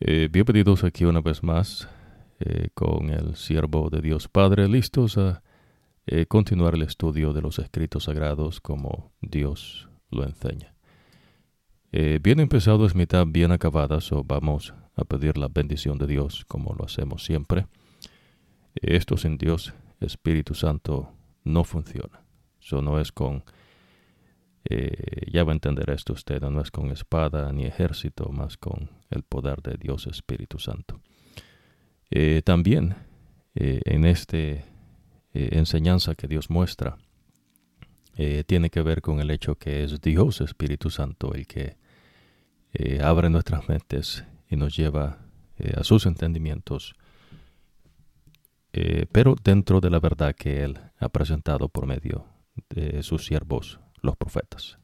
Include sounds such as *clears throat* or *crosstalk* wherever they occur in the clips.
Eh, bienvenidos aquí una vez más eh, con el siervo de Dios Padre, listos a eh, continuar el estudio de los escritos sagrados como Dios lo enseña. bien empezado es mitad bien acabada, so vamos a pedir la bendición de Dios como lo hacemos siempre. esto sin Dios, Espíritu Santo, no funciona. Eso no es con eh, ya va a entender esto usted, no es con espada ni ejército, más con el poder de Dios Espíritu Santo. Eh, también eh, en esta enseñanza que Dios muestra, tiene que ver con el hecho que es Dios Espíritu Santo el que abre nuestras mentes y nos lleva a sus entendimientos, pero dentro de la verdad que Él ha presentado por medio de sus siervos los profetas.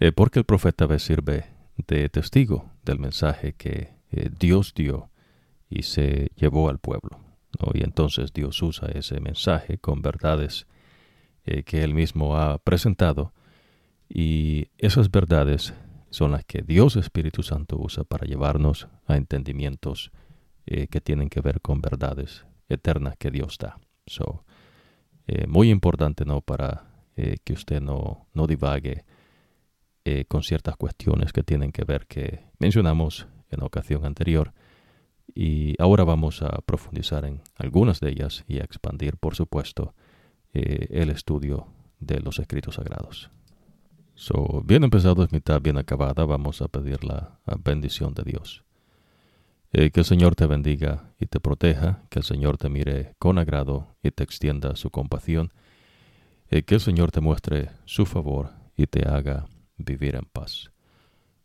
Eh, porque el profeta sirve de testigo del mensaje que eh, Dios dio y se llevó al pueblo. Y entonces Dios usa ese mensaje con verdades eh, que él mismo ha presentado y esas verdades son las que Dios Espíritu Santo usa para llevarnos a entendimientos que tienen que ver con verdades eternas que Dios da. So, muy importante ¿no? para eh, que usted no, no divague eh, con ciertas cuestiones que tienen que ver que mencionamos en ocasión anterior y ahora vamos a profundizar en algunas de ellas y a expandir, por supuesto, eh, el estudio de los escritos sagrados. So, bien empezado es mitad bien acabada, vamos a pedir la bendición de Dios. que el Señor te bendiga y te proteja, que el Señor te mire con agrado y te extienda su compasión eh, que el Señor te muestre su favor y te haga vivir en paz.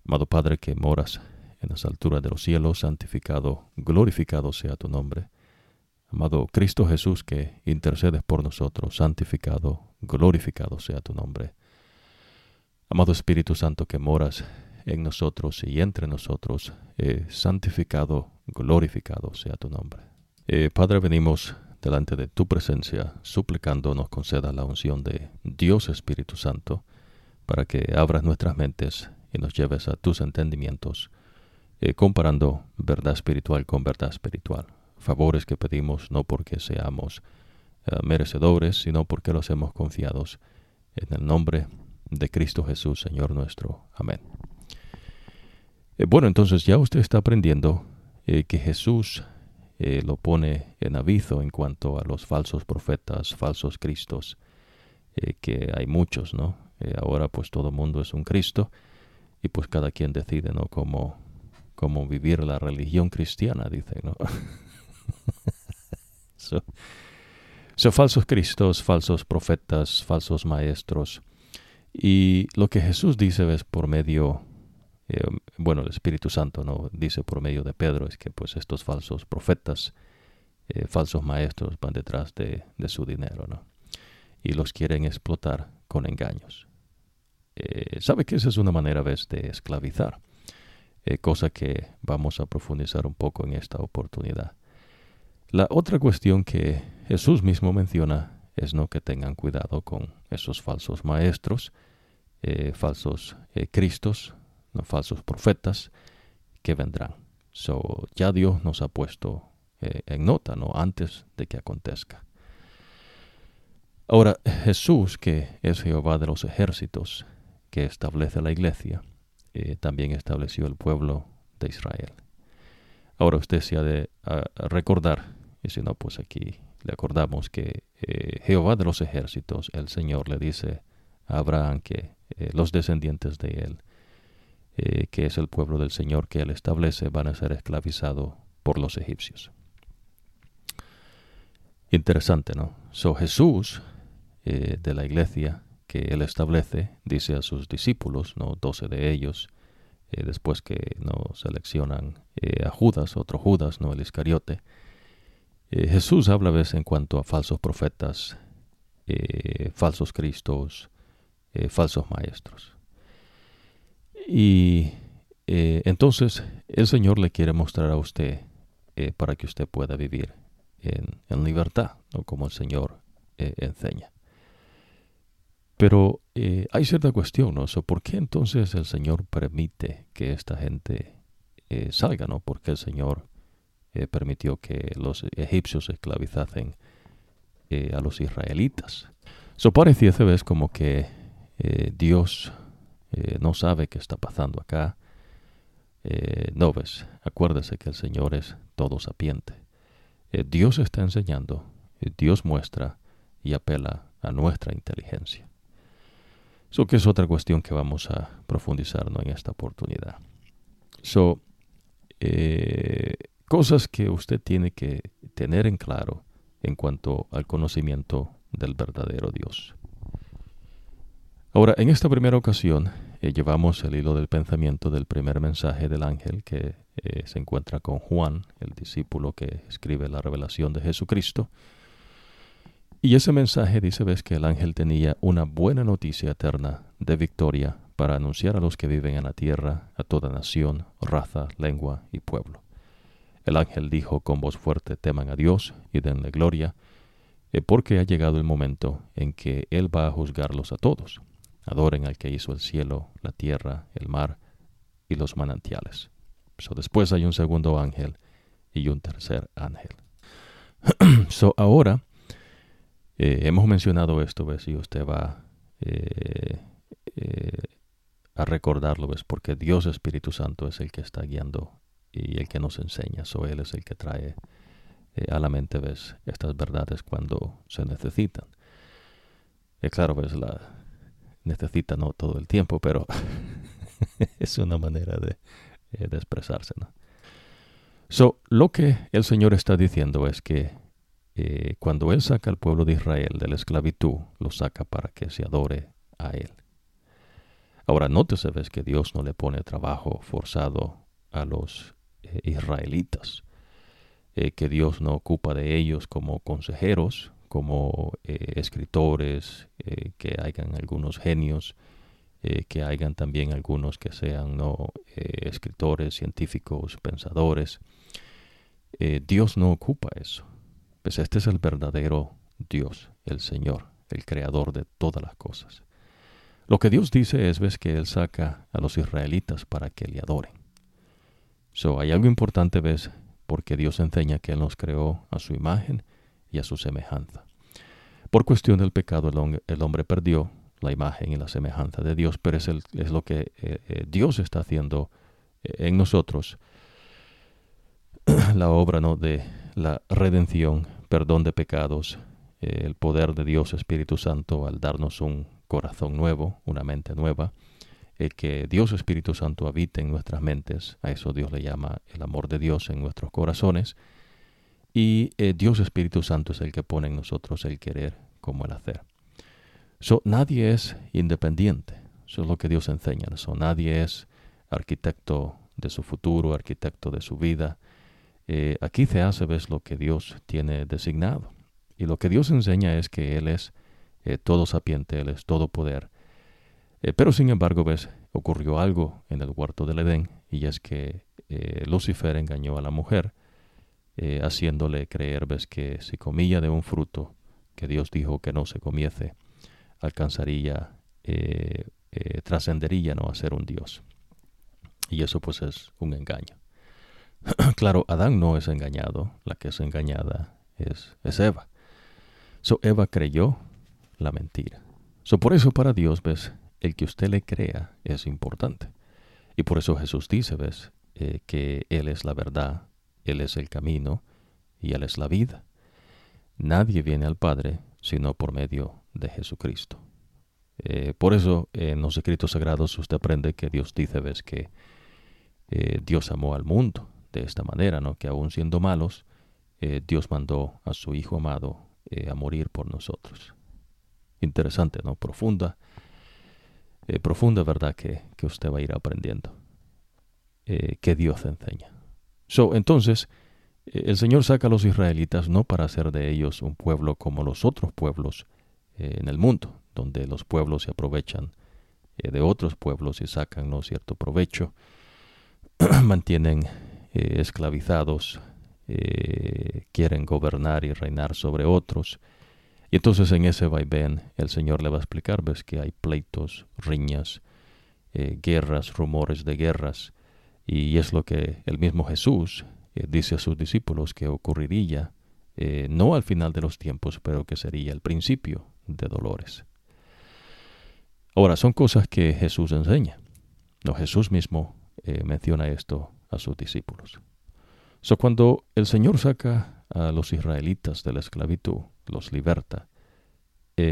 Amado Padre que moras en las alturas de los cielos, santificado, glorificado sea tu nombre. Amado Cristo Jesús que intercedes por nosotros, santificado, glorificado sea tu nombre. Amado Espíritu Santo que moras en nosotros y entre nosotros, eh, santificado, glorificado sea tu nombre. Eh, Padre, venimos delante de tu presencia, suplicando nos conceda la unción de Dios Espíritu Santo, para que abras nuestras mentes y nos lleves a tus entendimientos, eh, comparando verdad espiritual con verdad espiritual. Favores que pedimos no porque seamos eh, merecedores, sino porque los hemos confiados en el nombre de Cristo Jesús, Señor nuestro. Amén. Eh, bueno, entonces ya usted está aprendiendo que Jesús eh, lo pone en aviso en cuanto a los falsos profetas, falsos cristos, eh, que hay muchos, ¿no? Eh, ahora pues todo el mundo es un Cristo y pues cada quien decide, ¿no? Cómo, cómo vivir la religión cristiana, dice, ¿no? *laughs* Son falsos cristos, falsos profetas, falsos maestros. Y lo que Jesús dice es por medio eh, bueno, el Espíritu Santo no dice por medio de Pedro es que pues estos falsos profetas, eh, falsos maestros van detrás de, su dinero, ¿no? Y los quieren explotar con engaños. Eh, sabe que esa es una manera de esclavizar, cosa que vamos a profundizar un poco en esta oportunidad. La otra cuestión que Jesús mismo menciona es no que tengan cuidado con esos falsos maestros, falsos cristos, falsos profetas que vendrán. So, ya Dios nos ha puesto eh, en nota, ¿no? Antes de que acontezca. Ahora, Jesús, que es Jehová de los ejércitos, que establece la iglesia, eh, también estableció el pueblo de Israel. Ahora usted se ha de recordar, y si no, pues aquí le acordamos que eh, Jehová de los ejércitos, el Señor, le dice a Abraham que los descendientes de él eh, que es el pueblo del Señor que Él establece, van a ser esclavizados por los egipcios. Interesante, ¿no? So Jesús eh, de la iglesia que Él establece, dice a sus discípulos, ¿no? Doce de ellos, eh, después que no seleccionan a Judas, otro Judas, no el Iscariote. Jesús habla a veces en cuanto a falsos profetas, falsos cristos, falsos maestros. Y eh, entonces el Señor le quiere mostrar a usted eh, para que usted pueda vivir en, libertad, como el Señor eh, enseña. Pero hay cierta cuestión, ¿no? ¿Por qué entonces el Señor permite que esta gente salga, ¿no? Porque el Señor permitió que los egipcios esclavizasen a los israelitas. So pareciese, ves, como que Dios no sabe qué está pasando acá. no ves, acuérdese que el Señor es todo sapiente. Dios está enseñando, Dios muestra y apela a nuestra inteligencia. Eso que es otra cuestión que vamos a profundizar en esta oportunidad. So, eh, cosas que usted tiene que tener en claro en cuanto al conocimiento del verdadero Dios. Ahora, en esta primera ocasión, eh, llevamos el hilo del pensamiento del primer mensaje del ángel que eh, se encuentra con Juan, el discípulo que escribe la revelación de Jesucristo, y ese mensaje dice, ves que el ángel tenía una buena noticia eterna de victoria para anunciar a los que viven en la tierra, a toda nación, raza, lengua y pueblo. El ángel dijo con voz fuerte, teman a Dios y denle gloria, eh, porque ha llegado el momento en que Él va a juzgarlos a todos. Adoren al que hizo el cielo, la tierra, el mar y los manantiales. So, después hay un segundo ángel y un tercer ángel. *clears throat* so, ahora eh, hemos mencionado esto, ¿ves? Y usted va eh, eh, a recordarlo, ¿ves? Porque Dios Espíritu Santo es el que está guiando y el que nos enseña. So, Él es el que trae a la mente, ¿ves? Estas verdades cuando se necesitan. claro, ¿ves? La necesita no todo el tiempo, pero *laughs* es una manera de, de expresarse, ¿no? So, lo que el Señor está diciendo es que eh, cuando Él saca al pueblo de Israel de la esclavitud, lo saca para que se adore a Él. Ahora, nótese ves que Dios no le pone trabajo forzado a los eh, israelitas, eh, que Dios no ocupa de ellos como consejeros, como escritores, que hayan algunos genios, que hayan también algunos que sean no escritores, científicos, pensadores. Dios no ocupa eso. Pues este es el verdadero Dios, el Señor, el creador de todas las cosas. Lo que Dios dice es ves que Él saca a los israelitas para que le adoren. So, hay algo importante, ves, porque Dios enseña que Él nos creó a su imagen y a su semejanza. Por cuestión del pecado, el, hombre perdió la imagen y la semejanza de Dios, pero es, lo que eh, eh, Dios está haciendo eh, en nosotros, *clears throat* la obra ¿no? de la redención perdón de pecados, el poder de Dios Espíritu Santo al darnos un corazón nuevo, una mente nueva, el que Dios Espíritu Santo habite en nuestras mentes, a eso Dios le llama el amor de Dios en nuestros corazones, y eh, Dios Espíritu Santo es el que pone en nosotros el querer como el hacer. So, nadie es independiente, eso es lo que Dios enseña, so, nadie es arquitecto de su futuro, arquitecto de su vida, eh, aquí se hace, ves, lo que Dios tiene designado. Y lo que Dios enseña es que Él es eh, todo sapiente, Él es todo poder. Pero sin embargo, ves, ocurrió algo en el huerto del Edén, y es que Lucifer engañó a la mujer, haciéndole creer, ves, que si comía de un fruto que Dios dijo que no se comiese, alcanzaría, trascendería no a ser un Dios. Y eso pues es un engaño. *clears throat* claro, Adán no es engañado, la que es engañada es, es Eva. So Eva creyó la mentira. So por eso para Dios, ves, el que usted le crea es importante. Y por eso Jesús dice, ves, eh, que Él es la verdad, Él es el camino y Él es la vida. Nadie viene al Padre sino por medio de Jesucristo. Eh, por eso en los escritos sagrados usted aprende que Dios dice, ves, que eh, Dios amó al mundo de esta manera, ¿no? Que aún siendo malos, eh, Dios mandó a su Hijo amado a morir por nosotros. Interesante, ¿no? Profunda, profunda verdad que, que, usted va a ir aprendiendo, que Dios enseña. So, entonces, el Señor saca a los israelitas no para hacer de ellos un pueblo como los otros pueblos en el mundo, donde los pueblos se aprovechan de otros pueblos y sacan ¿no? cierto provecho, *clears throat* mantienen eh, esclavizados eh, quieren gobernar y reinar sobre otros. Y entonces en ese vaivén el Señor le va a explicar, ves que hay pleitos, riñas, eh, guerras, rumores de guerras, Y es lo que el mismo Jesús eh, dice a sus discípulos que ocurriría eh, no al final de los tiempos, pero que sería el principio de dolores. Ahora, son cosas que Jesús enseña. No, Jesús mismo eh, menciona esto a sus discípulos. So, cuando el Señor saca a los israelitas de la esclavitud, los liberta,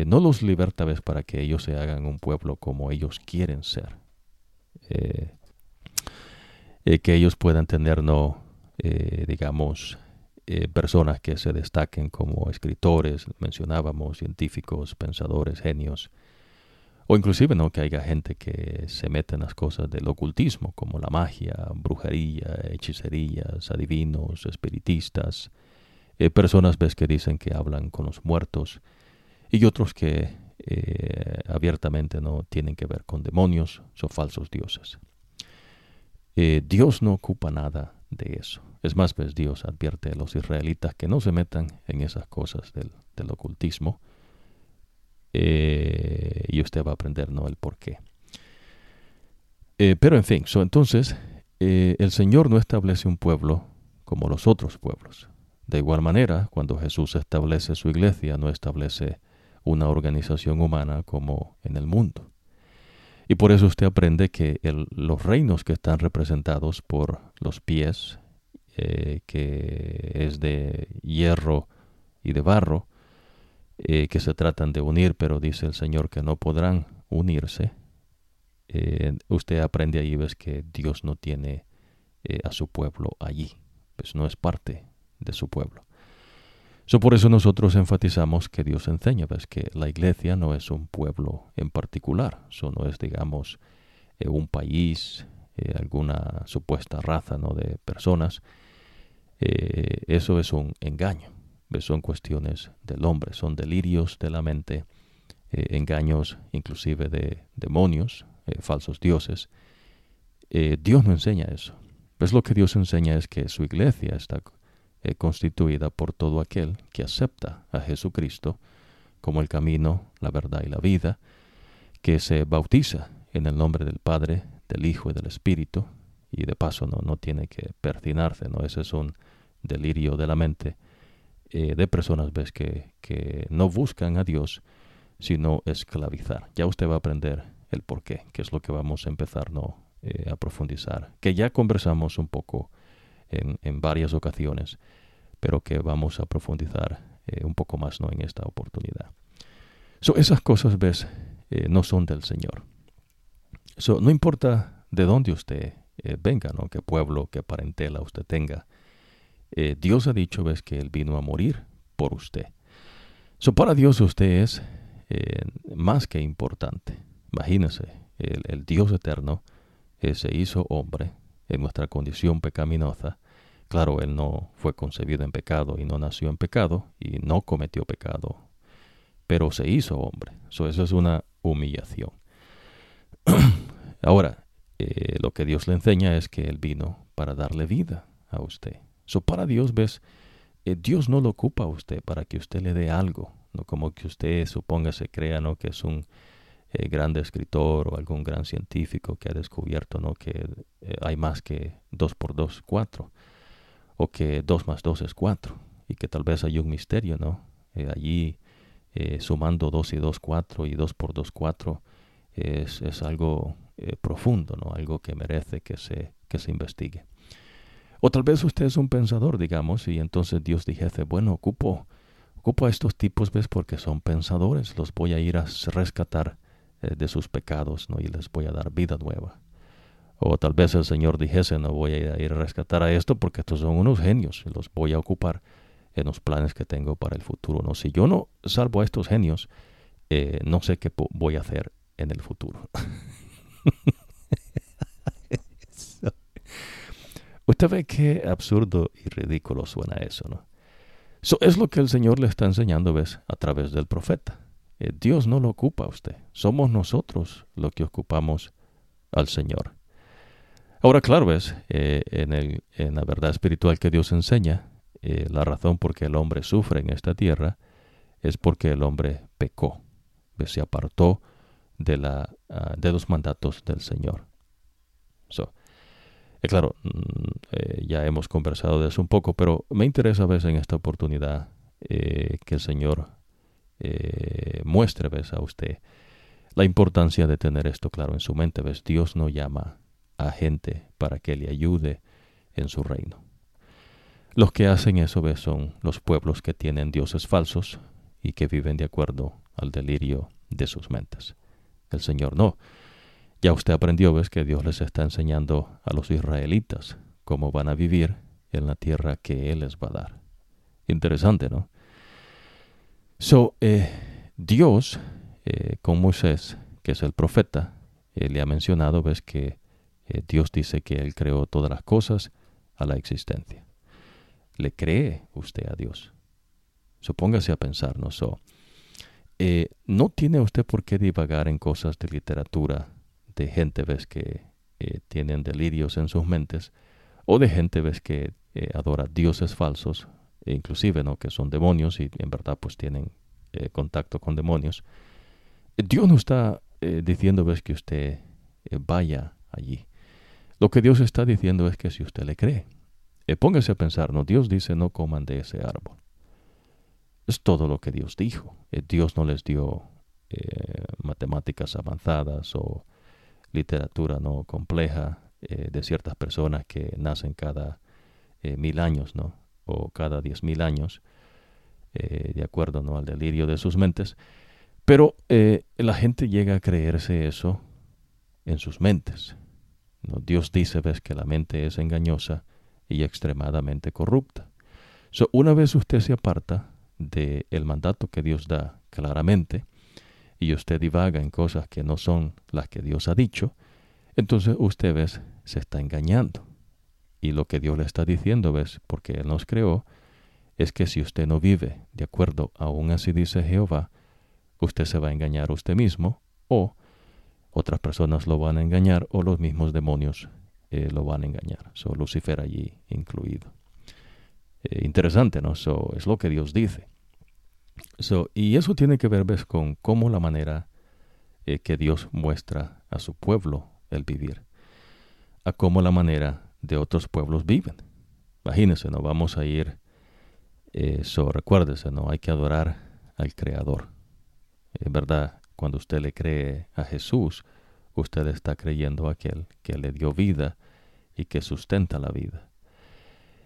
no los liberta ¿ves? para que ellos se hagan un pueblo como ellos quieren ser. Que ellos puedan tener no eh, digamos, eh, personas que se destaquen como escritores, mencionábamos, científicos, pensadores, genios, o inclusive no que haya gente que se mete en las cosas del ocultismo, como la magia, brujería, hechicerías, adivinos, espiritistas, eh, personas ves que dicen que hablan con los muertos, y otros que abiertamente no tienen que ver con demonios, son falsos dioses. Dios no ocupa nada de eso. Es más, pues Dios advierte a los israelitas que no se metan en esas cosas del, ocultismo. Eh, y usted va a aprender ¿no? el por qué. Eh, pero en fin, entonces eh, el Señor no establece un pueblo como los otros pueblos. De igual manera, cuando Jesús establece su iglesia, no establece una organización humana como en el mundo. Y por eso usted aprende que los reinos que están representados por los pies, eh, que es de hierro y de barro, eh, que se tratan de unir, pero dice el Señor que no podrán unirse. Eh, usted aprende ahí, ves que Dios no tiene a su pueblo allí, pues no es parte de su pueblo. So, por eso nosotros enfatizamos que Dios enseña, ves que la iglesia no es un pueblo en particular, eso no es, digamos, eh, un país, eh, alguna supuesta raza ¿no? de personas. Eh, eso es un engaño, son cuestiones del hombre, son delirios de la mente, engaños inclusive de demonios, falsos dioses. Dios no enseña eso. Pues lo que Dios enseña es que su iglesia está eh, constituida por todo aquel que acepta a Jesucristo como el camino, la verdad y la vida, que se bautiza en el nombre del Padre, del Hijo y del Espíritu, y de paso no, no tiene que pertinarse, ¿no? Ese es un delirio de la mente eh, de personas ves que, que no buscan a Dios, sino esclavizar. Ya usted va a aprender el por qué, que es lo que vamos a empezar ¿no? Eh, a profundizar, que ya conversamos un poco en, varias ocasiones, pero que vamos a profundizar eh, un poco más ¿no? en esta oportunidad. So, esas cosas, ves, eh, no son del Señor. So, no importa de dónde usted eh, venga, ¿no? qué pueblo, qué parentela usted tenga. Dios ha dicho, ves, que Él vino a morir por usted. So, para Dios usted es más que importante. Imagínese, el, el Dios eterno se hizo hombre en nuestra condición pecaminosa Claro, él no fue concebido en pecado y no nació en pecado y no cometió pecado, pero se hizo hombre. eso es una humillación. *clears throat* Ahora, eh, lo que Dios le enseña es que Él vino para darle vida a usted. So, para Dios, ves, eh, Dios no lo ocupa a usted para que usted le dé algo, no como que usted suponga se crea, ¿no? Que es un eh, gran escritor o algún gran científico que ha descubierto, ¿no? Que hay más que dos por dos, cuatro que 2 más 2 es 4 y que tal vez hay un misterio, ¿no? Eh, allí eh, sumando 2 y 2, 4 y 2 por 2, 4 es, es algo eh, profundo, ¿no? Algo que merece que se, que se investigue. O tal vez usted es un pensador, digamos, y entonces Dios dijese, bueno, ocupo, ocupo a estos tipos, ¿ves? Porque son pensadores, los voy a ir a rescatar de sus pecados, ¿no? Y les voy a dar vida nueva. O tal vez el Señor dijese, no voy a ir a rescatar a esto porque estos son unos genios, los voy a ocupar en los planes que tengo para el futuro. No, si yo no salvo a estos genios, eh, no sé qué voy a hacer en el futuro. *laughs* Usted ve qué absurdo y ridículo suena eso, ¿no? Eso es lo que el Señor le está enseñando, ¿ves? A través del profeta. Eh, Dios no lo ocupa a usted. Somos nosotros los que ocupamos al Señor. Ahora, claro, ves, eh, en, el, en, la verdad espiritual que Dios enseña, eh, la razón por qué el hombre sufre en esta tierra es porque el hombre pecó, se apartó de, la, ah, de los mandatos del Señor. claro, mm, ya hemos conversado de eso un poco, pero me interesa ver en esta oportunidad que el Señor muestre ¿ves? a usted la importancia de tener esto claro en su mente. ¿ves? Dios no llama a gente para que le ayude en su reino. Los que hacen eso ¿ves? son los pueblos que tienen dioses falsos y que viven de acuerdo al delirio de sus mentes. El Señor no. Ya usted aprendió, ves, que Dios les está enseñando a los israelitas cómo van a vivir en la tierra que Él les va a dar. Interesante, ¿no? So, eh, Dios eh, con Moisés, que es el profeta, eh, le ha mencionado, ves que eh, Dios dice que Él creó todas las cosas a la existencia. ¿Le cree usted a Dios? Supóngase a pensar, ¿no? no tiene usted por qué divagar en cosas de literatura de gente, ves que tienen delirios en sus mentes, o de gente, ves que adora dioses falsos, e inclusive, ¿no? Que son demonios y en verdad pues tienen contacto con demonios. Dios no está eh, diciendo ves que usted eh, vaya allí. Lo que Dios está diciendo es que si usted le cree, eh, póngase a pensar, no, Dios dice no coman de ese árbol. Es todo lo que Dios dijo. Dios no les dio matemáticas avanzadas o literatura no compleja de ciertas personas que nacen cada mil años, ¿no? O cada diez mil años, de acuerdo ¿no? al delirio de sus mentes. Pero eh, la gente llega a creerse eso en sus mentes. Dios dice, ves, que la mente es engañosa y extremadamente corrupta. So, una vez usted se aparta del el mandato que Dios da claramente y usted divaga en cosas que no son las que Dios ha dicho, entonces usted, ves, se está engañando. Y lo que Dios le está diciendo, ves, porque Él nos creó, es que si usted no vive de acuerdo, aún así dice Jehová, usted se va a engañar a usted mismo o otras personas lo van a engañar o los mismos demonios eh, lo van a engañar. So, Lucifer allí incluido. Eh, interesante, ¿no? So, es lo que Dios dice. So, y eso tiene que ver con cómo la manera eh, que Dios muestra a su pueblo el vivir, a cómo la manera de otros pueblos viven. Imagínense, ¿no? Vamos a ir, so, recuérdese, ¿no? Hay que adorar al Creador. En verdad, cuando usted le cree a Jesús, usted está creyendo a aquel que le dio vida y que sustenta la vida.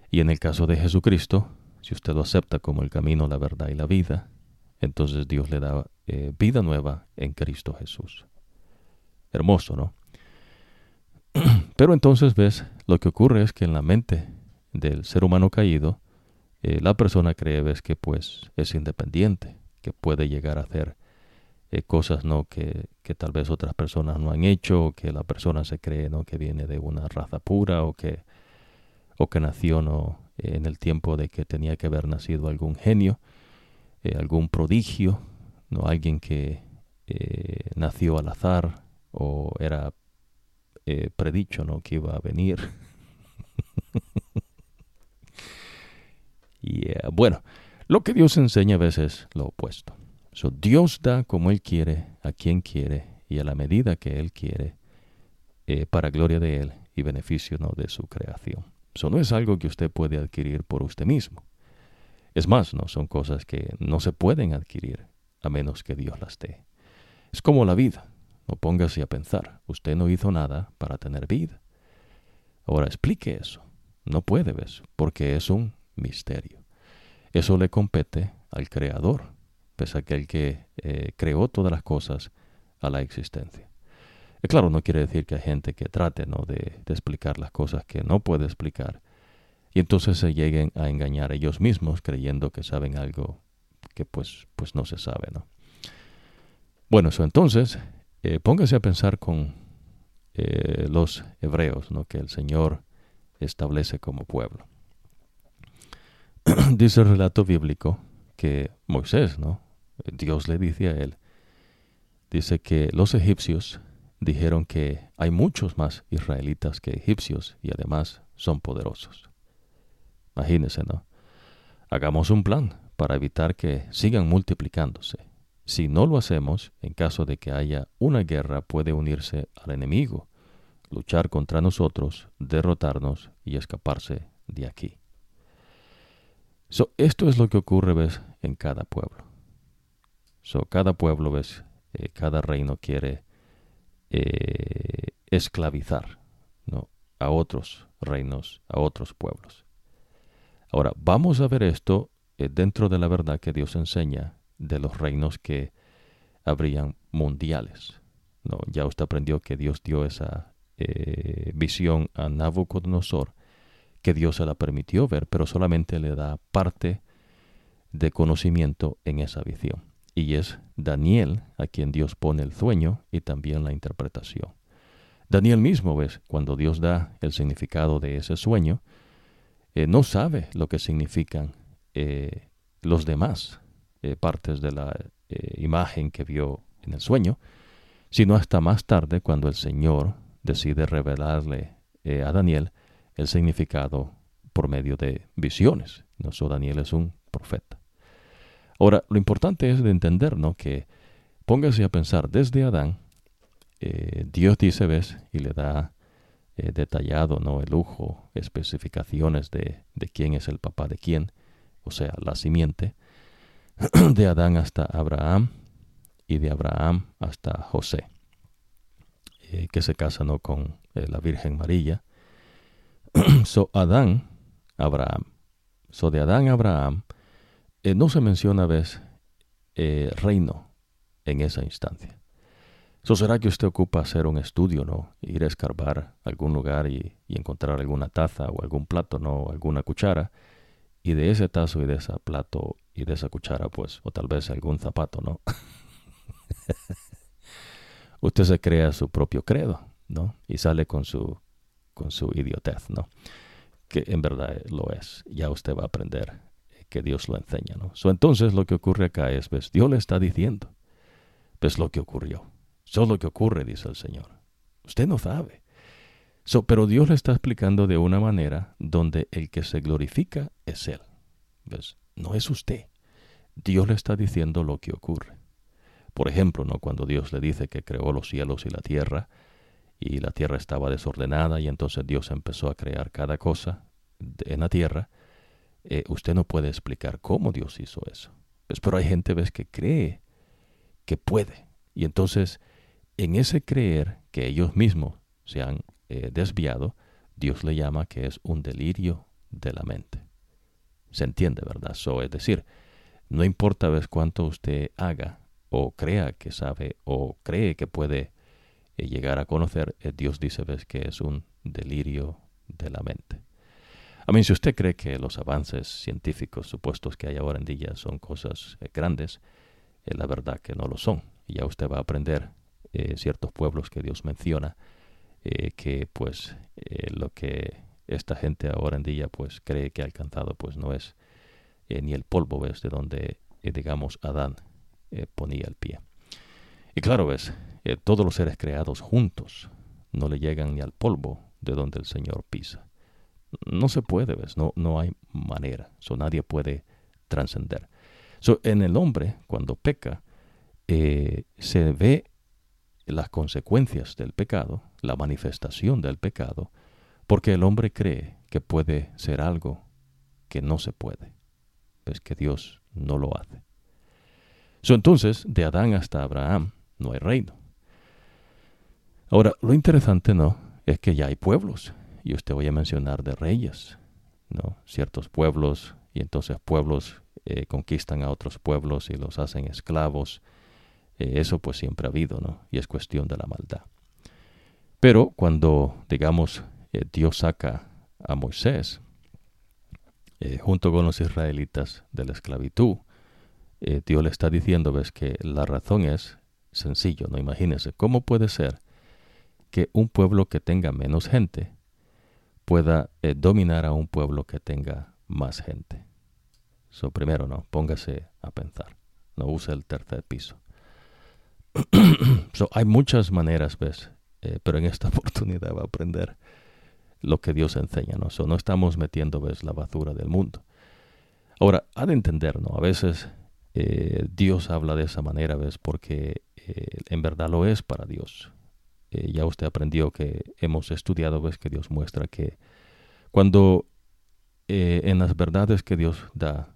Y en el caso de Jesucristo, si usted lo acepta como el camino, la verdad y la vida, entonces Dios le da eh, vida nueva en Cristo Jesús. Hermoso, ¿no? *clears throat* Pero entonces ves, lo que ocurre es que en la mente del ser humano caído, eh, la persona cree, ves, que pues es independiente, que puede llegar a hacer eh, cosas ¿no? Que, que, tal vez otras personas no han hecho, o que la persona se cree ¿no? que viene de una raza pura o que, o que nació ¿no? en el tiempo de que tenía que haber nacido algún genio, eh, algún prodigio, ¿no? alguien que eh, nació al azar o era predicho ¿no? que iba a venir. *laughs* bueno, lo que Dios enseña a veces es lo opuesto. Dios da como Él quiere, a quien quiere y a la medida que Él quiere, eh, para gloria de Él y beneficio ¿no? de su creación. Eso no es algo que usted puede adquirir por usted mismo. Es más, no son cosas que no se pueden adquirir a menos que Dios las dé. Es como la vida. No póngase a pensar. Usted no hizo nada para tener vida. Ahora explique eso. No puede, ¿ves? Porque es un misterio. Eso le compete al Creador, pues aquel que eh, creó todas las cosas a la existencia. Y claro, no quiere decir que hay gente que trate ¿no? de, explicar las cosas que no puede explicar y entonces se lleguen a engañar ellos mismos creyendo que saben algo que pues, pues no se sabe. ¿no? Bueno, eso entonces, eh, póngase a pensar con eh, los hebreos ¿no? que el Señor establece como pueblo. *clears throat* Dice el relato bíblico que Moisés, ¿no? Dios le dice a él, dice que los egipcios dijeron que hay muchos más israelitas que egipcios y además son poderosos. Imagínense, ¿no? Hagamos un plan para evitar que sigan multiplicándose. Si no lo hacemos, en caso de que haya una guerra, puede unirse al enemigo, luchar contra nosotros, derrotarnos y escaparse de aquí. So, esto es lo que ocurre, ves, en cada pueblo. So, cada pueblo, ves, eh, cada reino quiere eh, esclavizar ¿no? a otros reinos, a otros pueblos. Ahora, vamos a ver esto eh, dentro de la verdad que Dios enseña de los reinos que habrían mundiales. ¿no? Ya usted aprendió que Dios dio esa visión a Nabucodonosor, que Dios se la permitió ver, pero solamente le da parte de conocimiento en esa visión. Y es Daniel a quien Dios pone el sueño y también la interpretación. Daniel mismo, ves, cuando Dios da el significado de ese sueño, eh, no sabe lo que significan eh, los demás partes de la imagen que vio en el sueño, sino hasta más tarde cuando el Señor decide revelarle eh, a Daniel el significado por medio de visiones. ¿no? Daniel es un profeta. Ahora, lo importante es de entender ¿no? que póngase a pensar desde Adán, eh, Dios dice, ves, y le da eh, detallado ¿no? el lujo, especificaciones de, de quién es el papá de quién, o sea, la simiente, *clears throat* de Adán hasta Abraham, y de Abraham hasta José, eh, que se casa ¿no? con la Virgen María. *clears throat* so, Adán, Abraham. So, de Adán, Abraham, eh, no se menciona, vez reino en esa instancia. So, ¿Será que usted ocupa hacer un estudio, no? Ir a escarbar algún lugar y, encontrar alguna taza o algún plato, no? Alguna cuchara. Y de ese tazo y de ese plato y de esa cuchara, pues, o tal vez algún zapato, ¿no? *laughs* Usted se crea su propio credo, ¿no? Y sale con su, con su idiotez, ¿no? Que en verdad lo es. Ya usted va a aprender que Dios lo enseña, ¿no? entonces lo que ocurre acá es, ves, Dios le está diciendo, ves lo que ocurrió. Eso es lo que ocurre, dice el Señor. Usted no sabe. pero Dios le está explicando de una manera donde el que se glorifica es Él. ¿Ves? No es usted. Dios le está diciendo lo que ocurre. Por ejemplo, ¿no? cuando Dios le dice que creó los cielos y la tierra, y la tierra estaba desordenada, y entonces Dios empezó a crear cada cosa en la tierra, eh, usted no puede explicar cómo Dios hizo eso. Pues, pero hay gente ves que cree que puede. Y entonces, en ese creer que ellos mismos se han eh, desviado, Dios le llama que es un delirio de la mente. Se entiende, ¿verdad? So, es decir, no importa ves cuánto usted haga o crea que sabe o cree que puede eh, llegar a conocer, eh, Dios dice ves que es un delirio de la mente. A mí, si usted cree que los avances científicos supuestos que hay ahora en día son cosas eh, grandes, la verdad que no lo son. Ya usted va a aprender ciertos pueblos que Dios menciona, que pues lo que esta gente ahora en día pues cree que ha alcanzado pues no es ni el polvo, ves, de donde digamos Adán eh, ponía el pie. Y claro, eh, todos los seres creados juntos no le llegan ni al polvo de donde el Señor pisa. No se puede, no, no hay manera. So, nadie puede trascender. So, en el hombre, cuando peca, eh, se ve las consecuencias del pecado, la manifestación del pecado, porque el hombre cree que puede ser algo que no se puede. Ves que Dios no lo hace entonces, de Adán hasta Abraham no hay reino. Ahora, lo interesante no es que ya hay pueblos, y usted voy a mencionar de reyes, ¿no? Ciertos pueblos, y entonces pueblos eh, conquistan a otros pueblos y los hacen esclavos. Eh, eso pues siempre ha habido, ¿no? Y es cuestión de la maldad. Pero cuando, digamos, eh, Dios saca a Moisés, junto con los israelitas de la esclavitud, Dios le está diciendo, ves, que la razón es sencillo, no imagínese, ¿cómo puede ser que un pueblo que tenga menos gente pueda eh, dominar a un pueblo que tenga más gente? So, primero, no, póngase a pensar, no use el tercer piso. *clears throat* so, hay muchas maneras, ves, eh, pero en esta *laughs* oportunidad va a aprender lo que Dios enseña, ¿no? So, no estamos metiendo, ves, la basura del mundo. Ahora, ha de entender, ¿no? A veces eh, Dios habla de esa manera, ¿ves? Porque en verdad lo es para Dios. Ya usted aprendió que hemos estudiado, ves que Dios muestra que cuando en las verdades que Dios da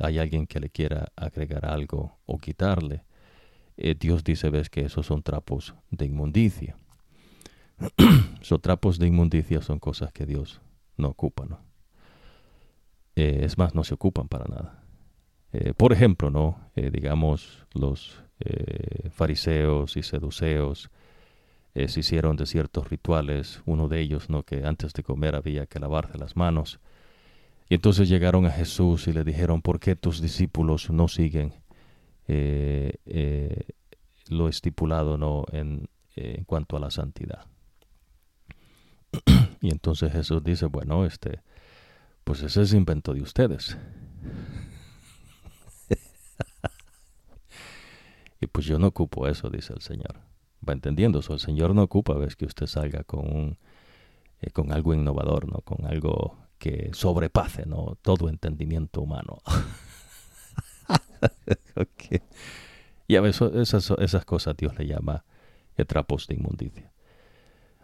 hay alguien que le quiera agregar algo o quitarle, Dios dice, ves que esos son trapos de inmundicia. *clears throat* Son trapos de inmundicia son cosas que Dios no ocupa, es más, no se ocupan para nada. por ejemplo, ¿no? digamos, los eh, fariseos y seduceos eh, se hicieron de ciertos rituales, uno de ellos, que antes de comer había que lavarse las manos. Y entonces llegaron a Jesús y le dijeron, ¿por qué tus discípulos no siguen eh, lo estipulado en, en cuanto a la santidad? *clears throat* y entonces Jesús dice, bueno, este, pues ese es invento de ustedes. *laughs* Y pues yo no ocupo eso, dice el Señor. Va entendiendo. El Señor no ocupa, ves, que usted salga con un, eh, con algo innovador, ¿no? Con algo que sobrepase, ¿no? Todo entendimiento humano. *laughs* Y a veces esas, cosas Dios le llama trapos de inmundicia.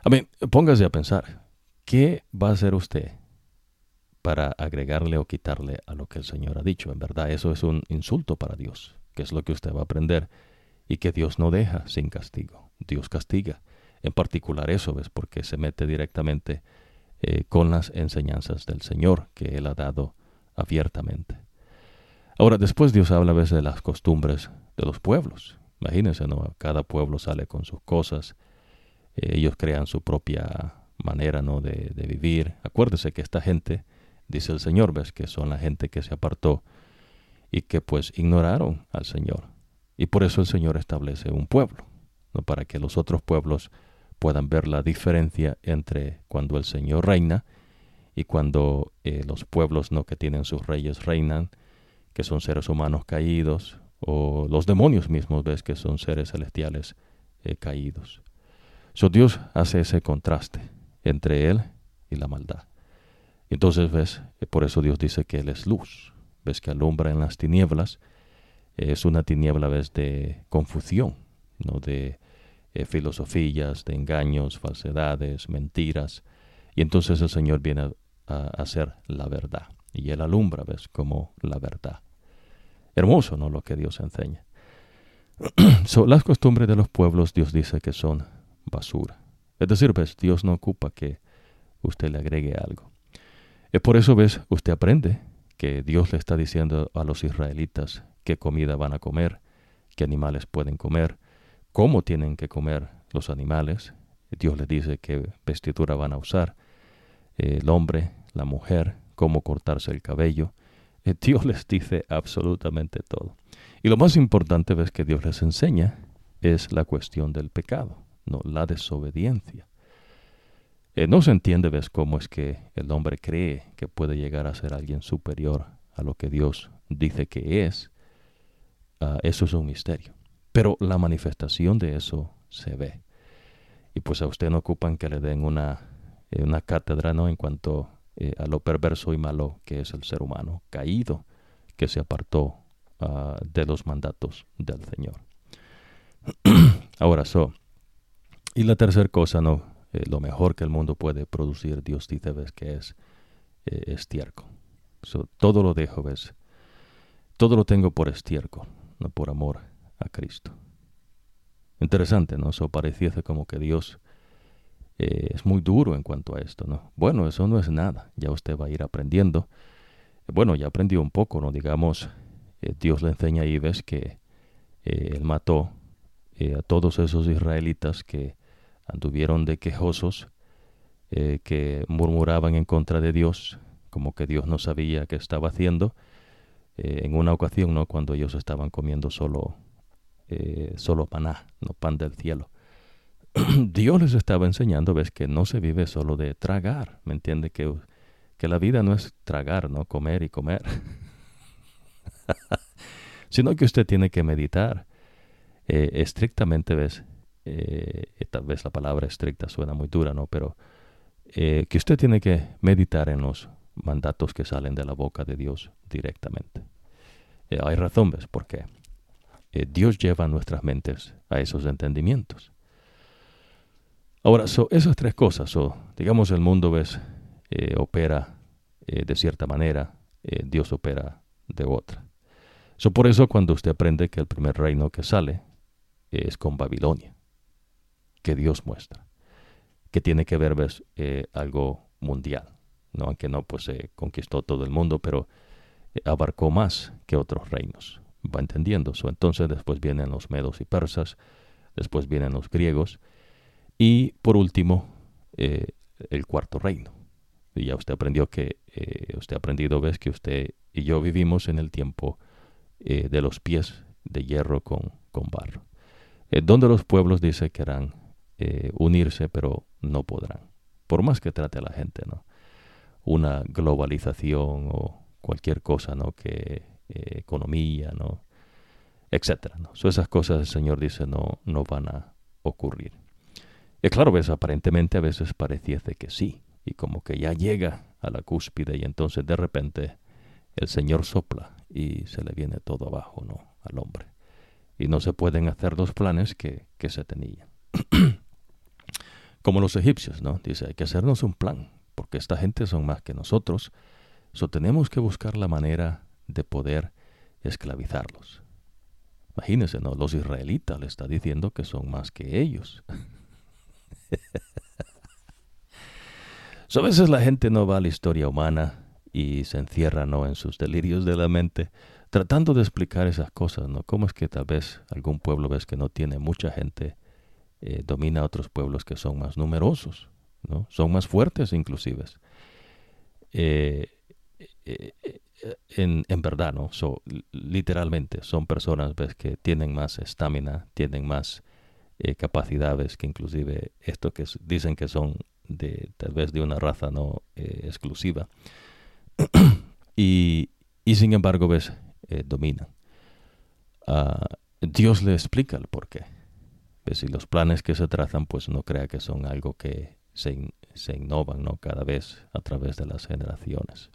A ver, póngase a pensar, ¿qué va a hacer usted para agregarle o quitarle a lo que el Señor ha dicho? En verdad, eso es un insulto para Dios, que es lo que usted va a aprender y que Dios no deja sin castigo. Dios castiga. En particular eso es porque se mete directamente eh, con las enseñanzas del Señor que Él ha dado abiertamente. Ahora, después Dios habla a veces de las costumbres de los pueblos. Imagínense, ¿no? Cada pueblo sale con sus cosas. Eh, ellos crean su propia manera, ¿no? De, de, vivir. Acuérdese que esta gente, dice el Señor, ves que son la gente que se apartó y que pues ignoraron al Señor. Y por eso el Señor establece un pueblo, ¿no? para que los otros pueblos puedan ver la diferencia entre cuando el Señor reina y cuando eh, los pueblos no que tienen sus reyes reinan, que son seres humanos caídos, o los demonios mismos ves que son seres celestiales eh, caídos. So Dios hace ese contraste entre él y la maldad. Entonces ves, eh, por eso Dios dice que él es luz, ves que alumbra en las tinieblas. Es una tiniebla vez de confusión, ¿no? de eh, filosofías, de engaños, falsedades, mentiras. Y entonces el Señor viene a, hacer la verdad. Y Él alumbra, ¿ves? Como la verdad. Hermoso, ¿no? Lo que Dios enseña. *clears throat* las costumbres de los pueblos, Dios dice que son basura. Es decir, ¿ves? Dios no ocupa que usted le agregue algo. Es por eso, ¿ves? Usted aprende que Dios le está diciendo a los israelitas qué comida van a comer, qué animales pueden comer, cómo tienen que comer los animales. Dios les dice qué vestidura van a usar, el hombre, la mujer, cómo cortarse el cabello. Eh, *laughs* Dios les dice absolutamente todo. Y lo más importante ves que Dios les enseña es la cuestión del pecado, no la desobediencia. Eh, no se entiende, ves, cómo es que el hombre cree que puede llegar a ser alguien superior a lo que Dios dice que es, Ah, eso es un misterio. Pero la manifestación de eso se ve. Y pues a usted no ocupan que le den una, eh, una cátedra ¿no? en cuanto eh, a lo perverso y malo que es el ser humano, caído, que se apartó ah, de los mandatos del Señor. *clears throat* Ahora, so, y la tercera cosa, ¿no? Eh, lo mejor que el mundo puede producir, Dios dice, ves que es estiércol. Todo lo dejo, ves. Todo lo tengo por estiércol no por amor a Cristo. Interesante, ¿no? Eso pareciese como que Dios eh, es muy duro en cuanto a esto, ¿no? Bueno, eso no es nada, ya usted va a ir aprendiendo. Bueno, ya aprendió un poco, ¿no? Digamos, eh, Dios le enseña ahí, ves que eh, él mató a todos esos israelitas que anduvieron de quejosos, que murmuraban en contra de Dios, como que Dios no sabía qué estaba haciendo, en una ocasión, ¿no? Cuando ellos estaban comiendo solo, eh, solo paná, no pan del cielo. *clears throat* Dios les estaba enseñando, ves, que no se vive solo de tragar, ¿me entiende? Que, que la vida no es tragar, ¿no? Comer y comer. *laughs* Sino que usted tiene que meditar eh, estrictamente, ¿ves? tal vez la palabra estricta suena muy dura, ¿no? Pero que usted tiene que meditar en los mandatos que salen de la boca de Dios directamente. Eh, hay razones porque eh, Dios lleva nuestras mentes a esos entendimientos. Ahora, esas tres cosas, digamos el mundo ves, eh, opera eh, de cierta manera, Dios opera de otra. So, por eso cuando usted aprende que el primer reino que sale es con Babilonia, que Dios muestra, que tiene que ver ves, algo mundial, ¿no? aunque no pues conquistó todo el mundo, pero abarcó más que otros reinos. Va entendiendo. eso. entonces después vienen los medos y persas, después vienen los griegos, y por último, eh, el cuarto reino. Y ya usted aprendió que, eh, usted ha aprendido, ves, que usted y yo vivimos en el tiempo eh, de los pies de hierro con, con barro. donde los pueblos dice querrán unirse, pero no podrán. Por más que trate a la gente, ¿no? Una globalización o cualquier cosa, ¿no? Que economía, ¿no? Etcétera, ¿no? esas cosas el Señor dice no, no van a ocurrir. Y claro, ves, aparentemente a veces pareciese que sí, y como que ya llega a la cúspide y entonces de repente el Señor sopla y se le viene todo abajo, ¿no? Al hombre. Y no se pueden hacer los planes que, que se tenían. *clears throat* como los egipcios, ¿no? Dice, hay que hacernos un plan, porque esta gente son más que nosotros, so tenemos que buscar la manera de poder esclavizarlos. Imagínense, ¿no? Los israelitas le está diciendo que son más que ellos. *laughs* so, a veces la gente no va a la historia humana y se encierra ¿no? en sus delirios de la mente, tratando de explicar esas cosas, ¿no? ¿Cómo es que tal vez algún pueblo ves que no tiene mucha gente, eh, domina a otros pueblos que son más numerosos, ¿no? Son más fuertes inclusive. Eh, eh, en, verdad, ¿no? So, literalmente son personas ves, que tienen más estamina, tienen más eh, capacidades que inclusive esto que dicen que son de tal vez de una raza no eh, exclusiva. Y, y, sin embargo ves eh, dominan. Ah, Dios le explica el por qué. ¿Ves? y los planes que se trazan pues no crea que son algo que se, se innovan no cada vez a través de las generaciones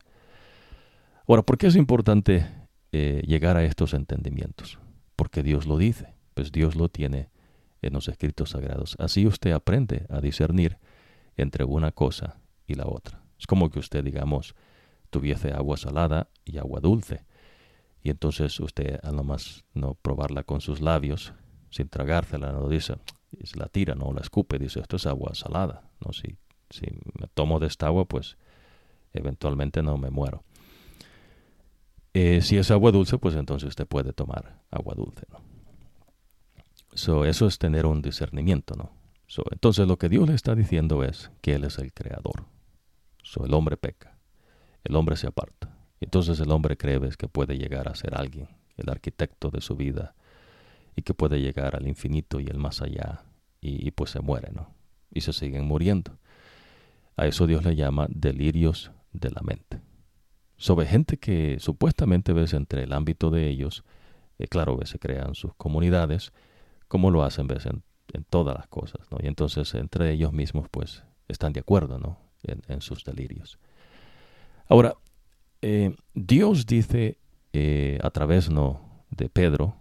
ahora ¿por qué es importante llegar a estos entendimientos? porque Dios lo dice pues Dios lo tiene en los escritos sagrados. Así usted aprende a discernir entre una cosa y la otra. Es como que usted, digamos, tuviese agua salada y agua dulce. Y entonces usted, al nomás no probarla con sus labios, sin tragársela, no dice, la tira, no la escupe, dice, esto es agua salada. No, si, si me tomo de esta agua, pues eventualmente no me muero. Eh, si es agua dulce, pues entonces usted puede tomar agua dulce. ¿no? So, eso es tener un discernimiento, ¿no? So, entonces lo que Dios le está diciendo es que Él es el creador. So, el hombre peca, el hombre se aparta. Entonces el hombre cree que puede llegar a ser alguien, el arquitecto de su vida, y que puede llegar al infinito y el más allá, y, pues se muere, ¿no? Y se siguen muriendo. A eso Dios le llama delirios de la mente. Sobre gente que supuestamente ves entre el ámbito de ellos, eh, claro, se crean sus comunidades, como lo hacen ¿ves? En, todas las cosas, ¿no? Y entonces entre ellos mismos pues están de acuerdo, ¿no? En, sus delirios. Ahora, eh, Dios dice eh, a través, ¿no? De Pedro,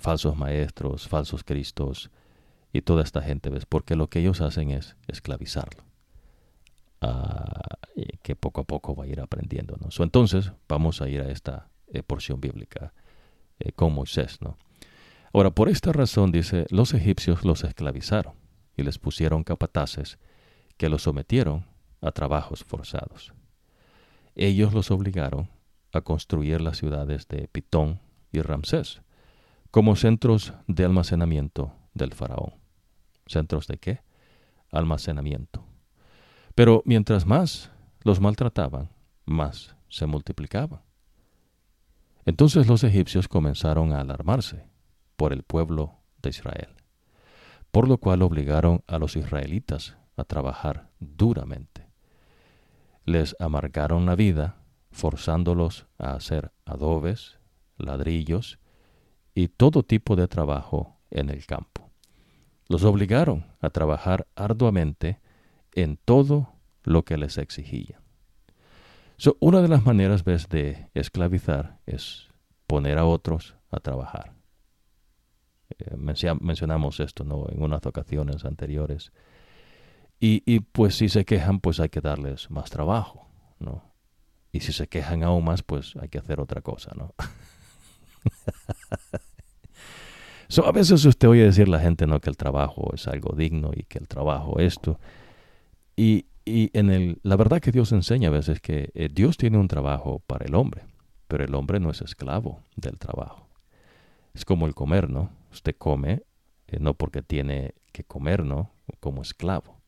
falsos maestros, falsos cristos y toda esta gente, ¿ves? Porque lo que ellos hacen es esclavizarlo. Ah, que poco a poco va a ir aprendiendo, ¿no? entonces vamos a ir a esta porción bíblica con Moisés, ¿no? Ahora, por esta razón, dice, los egipcios los esclavizaron y les pusieron capataces que los sometieron a trabajos forzados. Ellos los obligaron a construir las ciudades de Pitón y Ramsés como centros de almacenamiento del faraón. ¿Centros de qué? Almacenamiento. Pero mientras más los maltrataban, más se multiplicaban. Entonces los egipcios comenzaron a alarmarse por el pueblo de Israel, por lo cual obligaron a los israelitas a trabajar duramente. Les amargaron la vida, forzándolos a hacer adobes, ladrillos y todo tipo de trabajo en el campo. Los obligaron a trabajar arduamente en todo lo que les exigía. una de las maneras de esclavizar es poner a otros a trabajar. Eh, mencionamos esto ¿no? en unas ocasiones anteriores. Y, y, pues si se quejan, pues hay que darles más trabajo, ¿no? Y si se quejan aún más, pues hay que hacer otra cosa, ¿no? *laughs* so, a veces usted oye decir la gente, ¿no? Que el trabajo es algo digno y que el trabajo esto. Y, y en el, la verdad que Dios enseña a veces que eh, Dios tiene un trabajo para el hombre, pero el hombre no es esclavo del trabajo. Es como el comer, ¿no? Usted come eh, no porque tiene que comer, ¿no? Como esclavo.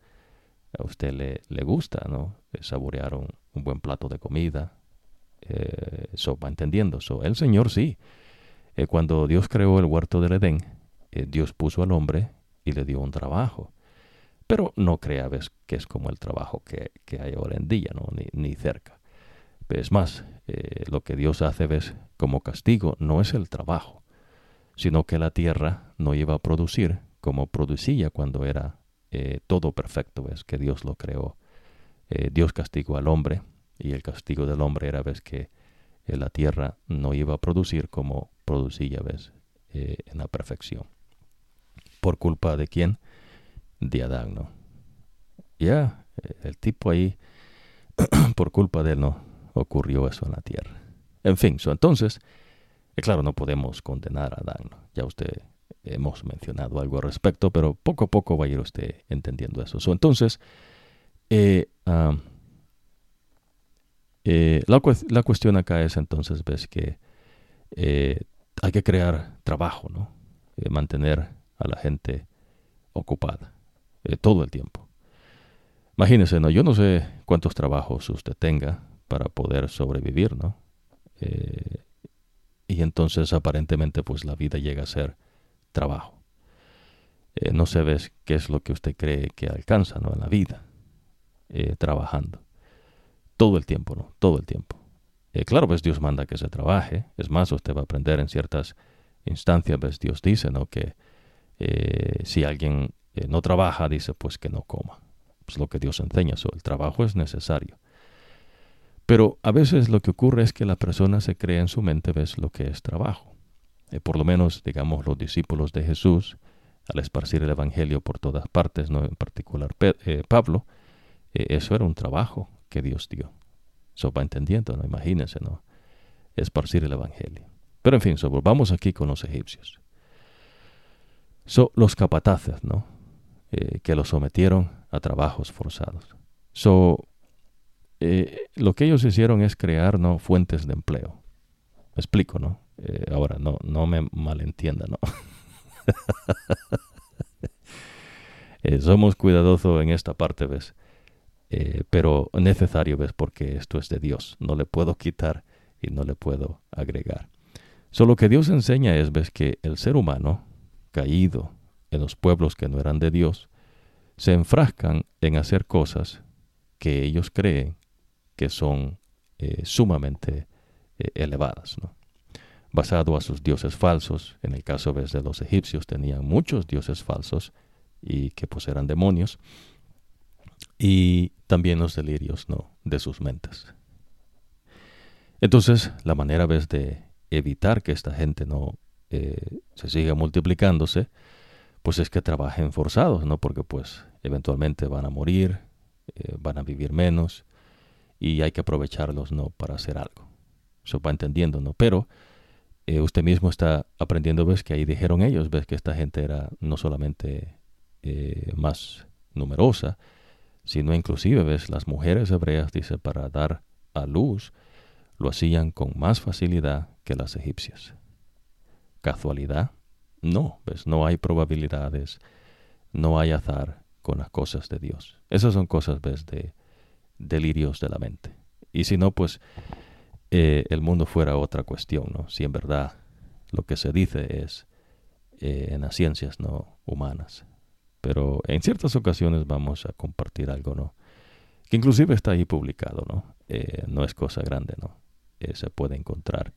A usted le, le gusta, ¿no? Eh, saborear un, buen plato de comida. Eso va entendiendo. So, el Señor sí. cuando Dios creó el huerto del Edén, Dios puso al hombre y le dio un trabajo. Pero no crea, ves, que es como el trabajo que, hay ahora en día, ¿no? Ni, ni cerca. Es más, eh, lo que Dios hace, ves, como castigo, no es el trabajo, sino que la tierra no iba a producir como producía cuando era eh, todo perfecto, ves, que Dios lo creó. Eh, Dios castigó al hombre y el castigo del hombre era, ves, que la tierra no iba a producir como producía, ves, en la perfección. ¿Por culpa de quién? De Adán. Ya, el tipo ahí, *clears throat* por culpa de él, no ocurrió eso en la tierra. En fin, entonces, eh, claro, no podemos condenar a Adán, ya usted hemos mencionado algo al respecto, pero poco a poco va a ir usted entendiendo eso. entonces, eh, eh, la, cuestión acá es entonces, ves que hay que crear trabajo, ¿no? mantener a la gente ocupada. Eh, todo el tiempo. Imagínese, ¿no? Yo no sé cuántos trabajos usted tenga para poder sobrevivir, ¿no? Eh, y entonces aparentemente pues la vida llega a ser trabajo. Eh, no se ve qué es lo que usted cree que alcanza, ¿no? En la vida, trabajando. Todo el tiempo, ¿no? Todo el tiempo. claro, pues Dios manda que se trabaje. Es más, usted va a aprender en ciertas instancias, pues Dios dice, ¿no? Que si alguien no trabaja, dice pues que no coma. Pues lo que Dios enseña, el trabajo es necesario. Pero a veces lo que ocurre es que la persona se cree en su mente, ves lo que es trabajo. Eh, por lo menos, digamos, los discípulos de Jesús, al esparcir el Evangelio por todas partes, no en particular eh, Pablo, eh, eso era un trabajo que Dios dio. Eso va entendiendo, ¿no? Imagínense, ¿no? Esparcir el Evangelio. Pero en fin, vamos aquí con los egipcios. So, los capataces, ¿no? Eh, que los sometieron a trabajos forzados. So, eh, lo que ellos hicieron es crear ¿no? fuentes de empleo. Me explico, ¿no? Eh, ahora, no, no me malentienda, ¿no? *laughs* somos cuidadosos en esta parte, ¿ves? pero necesario, ¿ves? Porque esto es de Dios. No le puedo quitar y no le puedo agregar. Solo que Dios enseña es, ¿ves? Que el ser humano caído, en los pueblos que no eran de Dios, se enfrascan en hacer cosas que ellos creen que son eh, sumamente eh, elevadas. Basado a sus dioses falsos, en el caso de los egipcios tenían muchos dioses falsos y que pues eran demonios, y también los delirios ¿no? de sus mentes. Entonces, la manera ¿ves? de evitar que esta gente no eh, se siga multiplicándose pues es que trabajen forzados, ¿no? Porque pues eventualmente van a morir, eh, van a vivir menos y hay que aprovecharlos, ¿no? Para hacer algo. Eso va entendiendo, ¿no? Pero eh, usted mismo está aprendiendo, ves que ahí dijeron ellos, ves que esta gente era no solamente eh, más numerosa, sino inclusive, ves, las mujeres hebreas, dice, para dar a luz, lo hacían con más facilidad que las egipcias. ¿Casualidad? No, pues no hay probabilidades, no hay azar con las cosas de Dios. Esas son cosas, ves, de delirios de la mente. Y si no, pues eh, el mundo fuera otra cuestión, ¿no? Si en verdad lo que se dice es eh, en las ciencias no humanas. Pero en ciertas ocasiones vamos a compartir algo, ¿no? Que inclusive está ahí publicado, ¿no? Eh, no es cosa grande, ¿no? se puede encontrar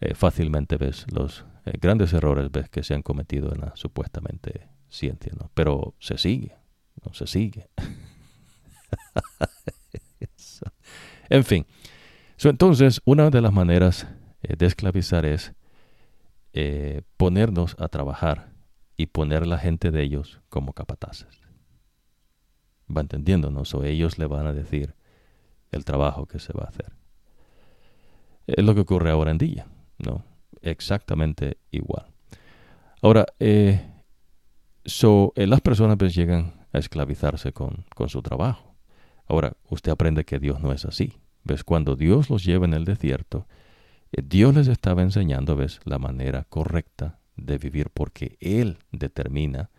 eh, fácilmente ves los eh, grandes errores ves que se han cometido en la supuestamente ciencia, ¿no? Pero se sigue, no se sigue. *laughs* en fin, entonces una de las maneras eh, de esclavizar es ponernos a trabajar y poner la gente de ellos como capataces. Va entendiendo, ¿no? So, ellos le van a decir el trabajo que se va a hacer. Es lo que ocurre ahora en día, ¿no? Exactamente igual. Ahora, eh, so, eh, las personas pues llegan a esclavizarse con, con su trabajo. Ahora, usted aprende que Dios no es así. ¿Ves? Cuando Dios los lleva en el desierto, eh, Dios les estaba enseñando, ¿ves? La manera correcta de vivir porque Él determina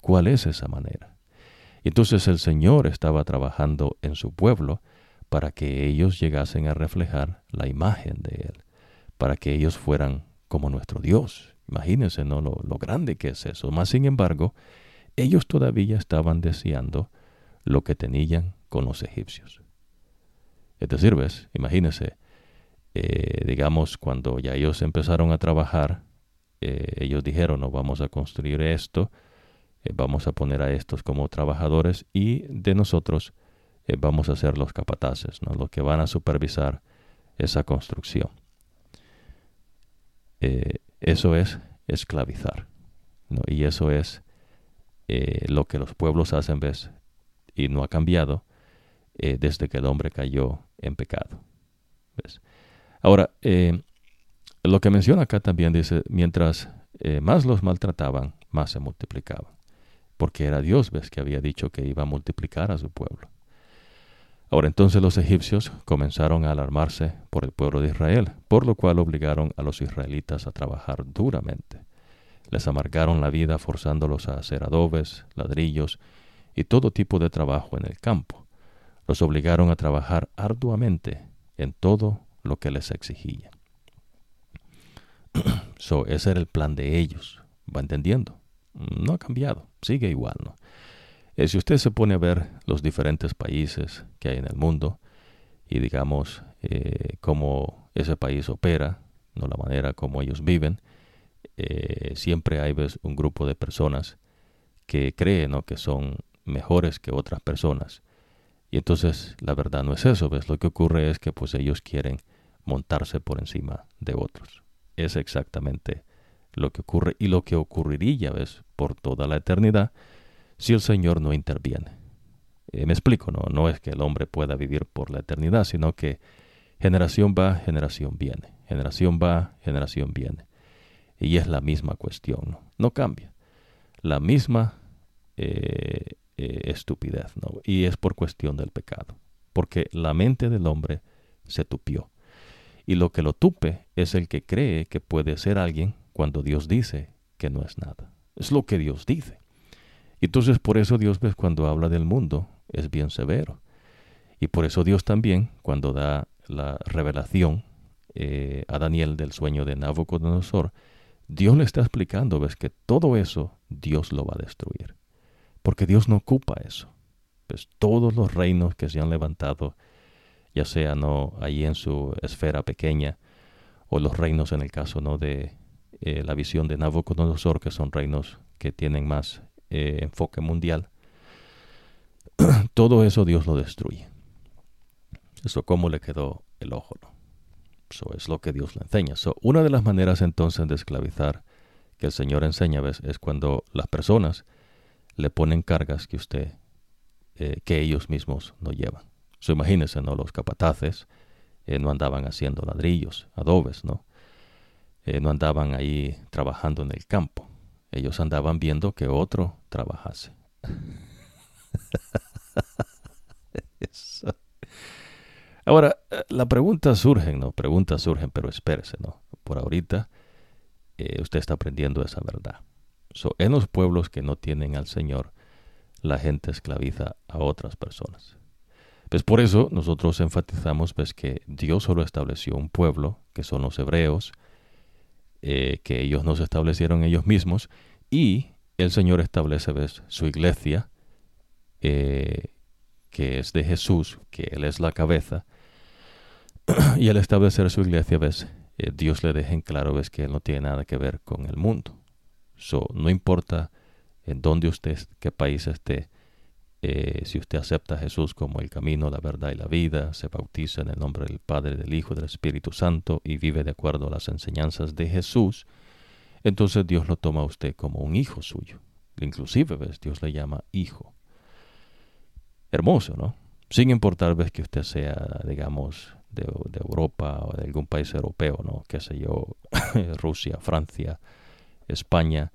cuál es esa manera. Entonces el Señor estaba trabajando en su pueblo para que ellos llegasen a reflejar la imagen de Él, para que ellos fueran como nuestro Dios. Imagínense ¿no? lo, grande que es eso. Más sin embargo, ellos todavía estaban deseando lo que tenían con los egipcios. Es decir, ves, imagínense, eh, digamos, cuando ya ellos empezaron a trabajar, eh, ellos dijeron, no, vamos a construir esto, eh, vamos a poner a estos como trabajadores y de nosotros vamos a ser los capataces, ¿no? los que van a supervisar esa construcción. Eso es esclavizar, ¿no? y eso es lo que los pueblos hacen, ves, y no ha cambiado desde que el hombre cayó en pecado. ¿ves? Ahora, eh, lo que menciona acá también dice, mientras eh, más los maltrataban, más se multiplicaban. Porque era Dios, ves, que había dicho que iba a multiplicar a su pueblo. Ahora entonces los egipcios comenzaron a alarmarse por el pueblo de Israel, por lo cual obligaron a los israelitas a trabajar duramente. Les amargaron la vida forzándolos a hacer adobes, ladrillos y todo tipo de trabajo en el campo. Los obligaron a trabajar arduamente en todo lo que les exigía. *clears throat* so, ese era el plan de ellos. ¿Va entendiendo? No ha cambiado, sigue igual, ¿no? Eh, si usted se pone a ver los diferentes países que hay en el mundo y digamos eh, cómo ese país opera, no la manera como ellos viven, eh, siempre hay un grupo de personas que creen que son mejores que otras personas. Y entonces la verdad no es eso, ¿ves? Lo que ocurre es que pues ellos quieren montarse por encima de otros. Es exactamente lo que ocurre y lo que ocurriría, ¿ves? Por toda la eternidad si el Señor no interviene. Eh, me explico, ¿no? No es que el hombre pueda vivir por la eternidad, sino que generación va, generación viene. Generación va, generación viene. Y es la misma cuestión, ¿no? Cambia. La misma eh, eh, estupidez, ¿no? Y es por cuestión del pecado. Porque la mente del hombre se tupió. Y lo que lo tupe es el que cree que puede ser alguien cuando Dios dice que no es nada. Es lo que Dios dice. Entonces por eso Dios, ves, cuando habla del mundo, es bien severo. Y por eso Dios también, cuando da la revelación eh, a Daniel del sueño de Nabucodonosor, Dios le está explicando, ves, que todo eso Dios lo va a destruir. Porque Dios no ocupa eso. Pues todos los reinos que se han levantado ya sea no ahí en su esfera pequeña o los reinos en el caso no de eh, la visión de Nabucodonosor que son reinos que tienen más eh, enfoque mundial *clears throat* todo eso Dios lo destruye eso cómo le quedó el ojo eso es lo que Dios le enseña so, una de las maneras entonces de esclavizar que el Señor enseña ¿ves? es cuando las personas le ponen cargas que usted eh, que ellos mismos no llevan So, imagínense, ¿no? Los capataces eh, no andaban haciendo ladrillos, adobes, ¿no? No andaban ahí trabajando en el campo. Ellos andaban viendo que otro trabajase. *laughs* Ahora, eh, la pregunta surgen, ¿no? Preguntas surgen, pero espérese, ¿no? Por ahorita usted está aprendiendo esa verdad. So, en los pueblos que no tienen al Señor, la gente esclaviza a otras personas. Pues por eso nosotros enfatizamos pues, que Dios solo estableció un pueblo, que son los hebreos, eh, que ellos no se establecieron ellos mismos, y el Señor establece su iglesia, eh, que es de Jesús, que Él es la cabeza, *clears throat* y al establecer su iglesia. Eh, Dios le deja en claro que Él no tiene nada que ver con el mundo. So, no importa en dónde usted, qué país esté, eh, si usted acepta a Jesús como el camino, la verdad y la vida, se bautiza en el nombre del Padre, del Hijo y del Espíritu Santo y vive de acuerdo a las enseñanzas de Jesús, entonces Dios lo toma a usted como un hijo suyo. Inclusive, ¿ves? Dios le llama hijo. hermoso, ¿no? Sin importar ves que usted sea, digamos, de, Europa o de algún país europeo, ¿no? Qué sé yo, *laughs* Rusia, Francia, España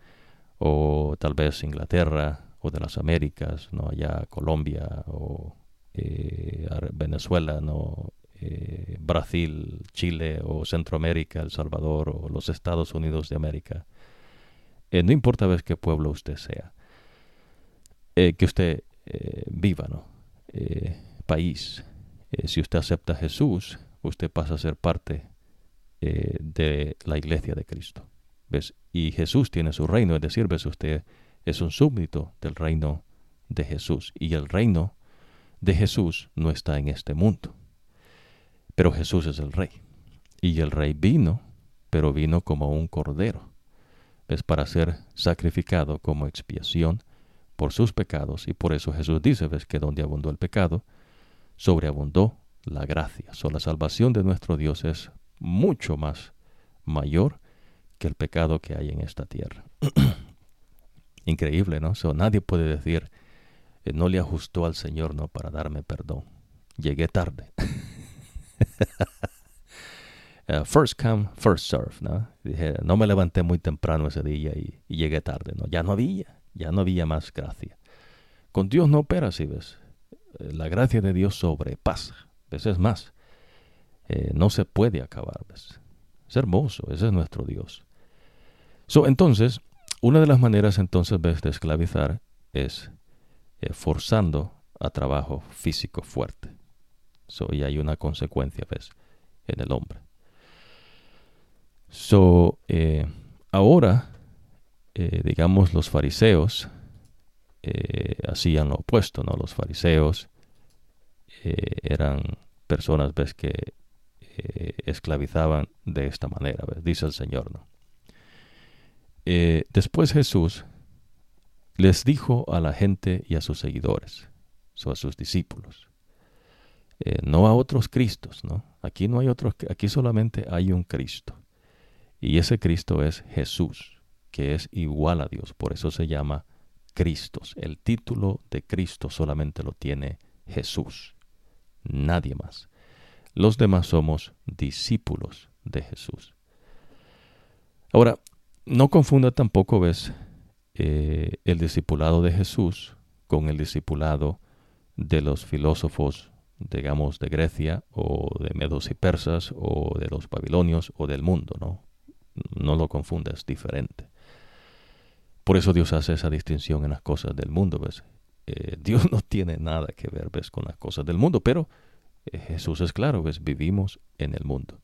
o tal vez Inglaterra o de las Américas, ¿no? Allá Colombia o eh, Venezuela, ¿no? Eh, Brasil, Chile o Centroamérica, El Salvador o los Estados Unidos de América. Eh, no importa ves qué pueblo usted sea, que usted viva, ¿no? país. si usted acepta a Jesús, usted pasa a ser parte de la iglesia de Cristo. ¿Ves? Y Jesús tiene su reino, es decir, ¿ves? usted es un súbdito del reino de Jesús. Y el reino de Jesús no está en este mundo. Pero Jesús es el rey. Y el rey vino, pero vino como un cordero. Es para ser sacrificado como expiación por sus pecados. Y por eso Jesús dice, ves que donde abundó el pecado, sobreabundó la gracia. So, la salvación de nuestro Dios es mucho más mayor que el pecado que hay en esta tierra. *clears throat* Increíble, ¿no? So, nadie puede decir, eh, no le ajustó al Señor, ¿no? Para darme perdón. Llegué tarde. *laughs* Uh, *laughs* first come, first serve, ¿no? Dije, no me levanté muy temprano ese día y, llegué tarde, ¿no? Ya no había, ya no había más gracia. Con Dios no opera ¿ves? Eh, la gracia de Dios sobrepasa, ¿ves? Es más, eh, no se puede acabar, ¿ves? Es hermoso, ese es nuestro Dios. So, entonces, una de las maneras entonces de esclavizar es eh, forzando a trabajo físico fuerte. So, y hay una consecuencia, ¿ves? En el hombre. So, eh, ahora, eh, digamos, los fariseos hacían lo opuesto, ¿no? Los fariseos eran personas, ¿ves? Que esclavizaban de esta manera, ¿ves? Dice el Señor, ¿no? Eh, después Jesús les dijo a la gente y a sus seguidores, o a sus discípulos, eh, no a otros Cristos, ¿no? Aquí no hay otros, aquí solamente hay un Cristo. Y ese Cristo es Jesús, que es igual a Dios, por eso se llama Cristos. El título de Cristo solamente lo tiene Jesús, nadie más. Los demás somos discípulos de Jesús. Ahora, no confunda tampoco, ves, eh, el discipulado de Jesús con el discipulado de los filósofos, digamos, de Grecia o de Medos y Persas o de los babilonios o del mundo, ¿no? No lo confunda, es diferente. Por eso Dios hace esa distinción en las cosas del mundo, ¿ves? Eh, *laughs* Dios no tiene nada que ver, ¿ves? Con las cosas del mundo, pero eh, Jesús es claro, ¿ves? Vivimos en el mundo.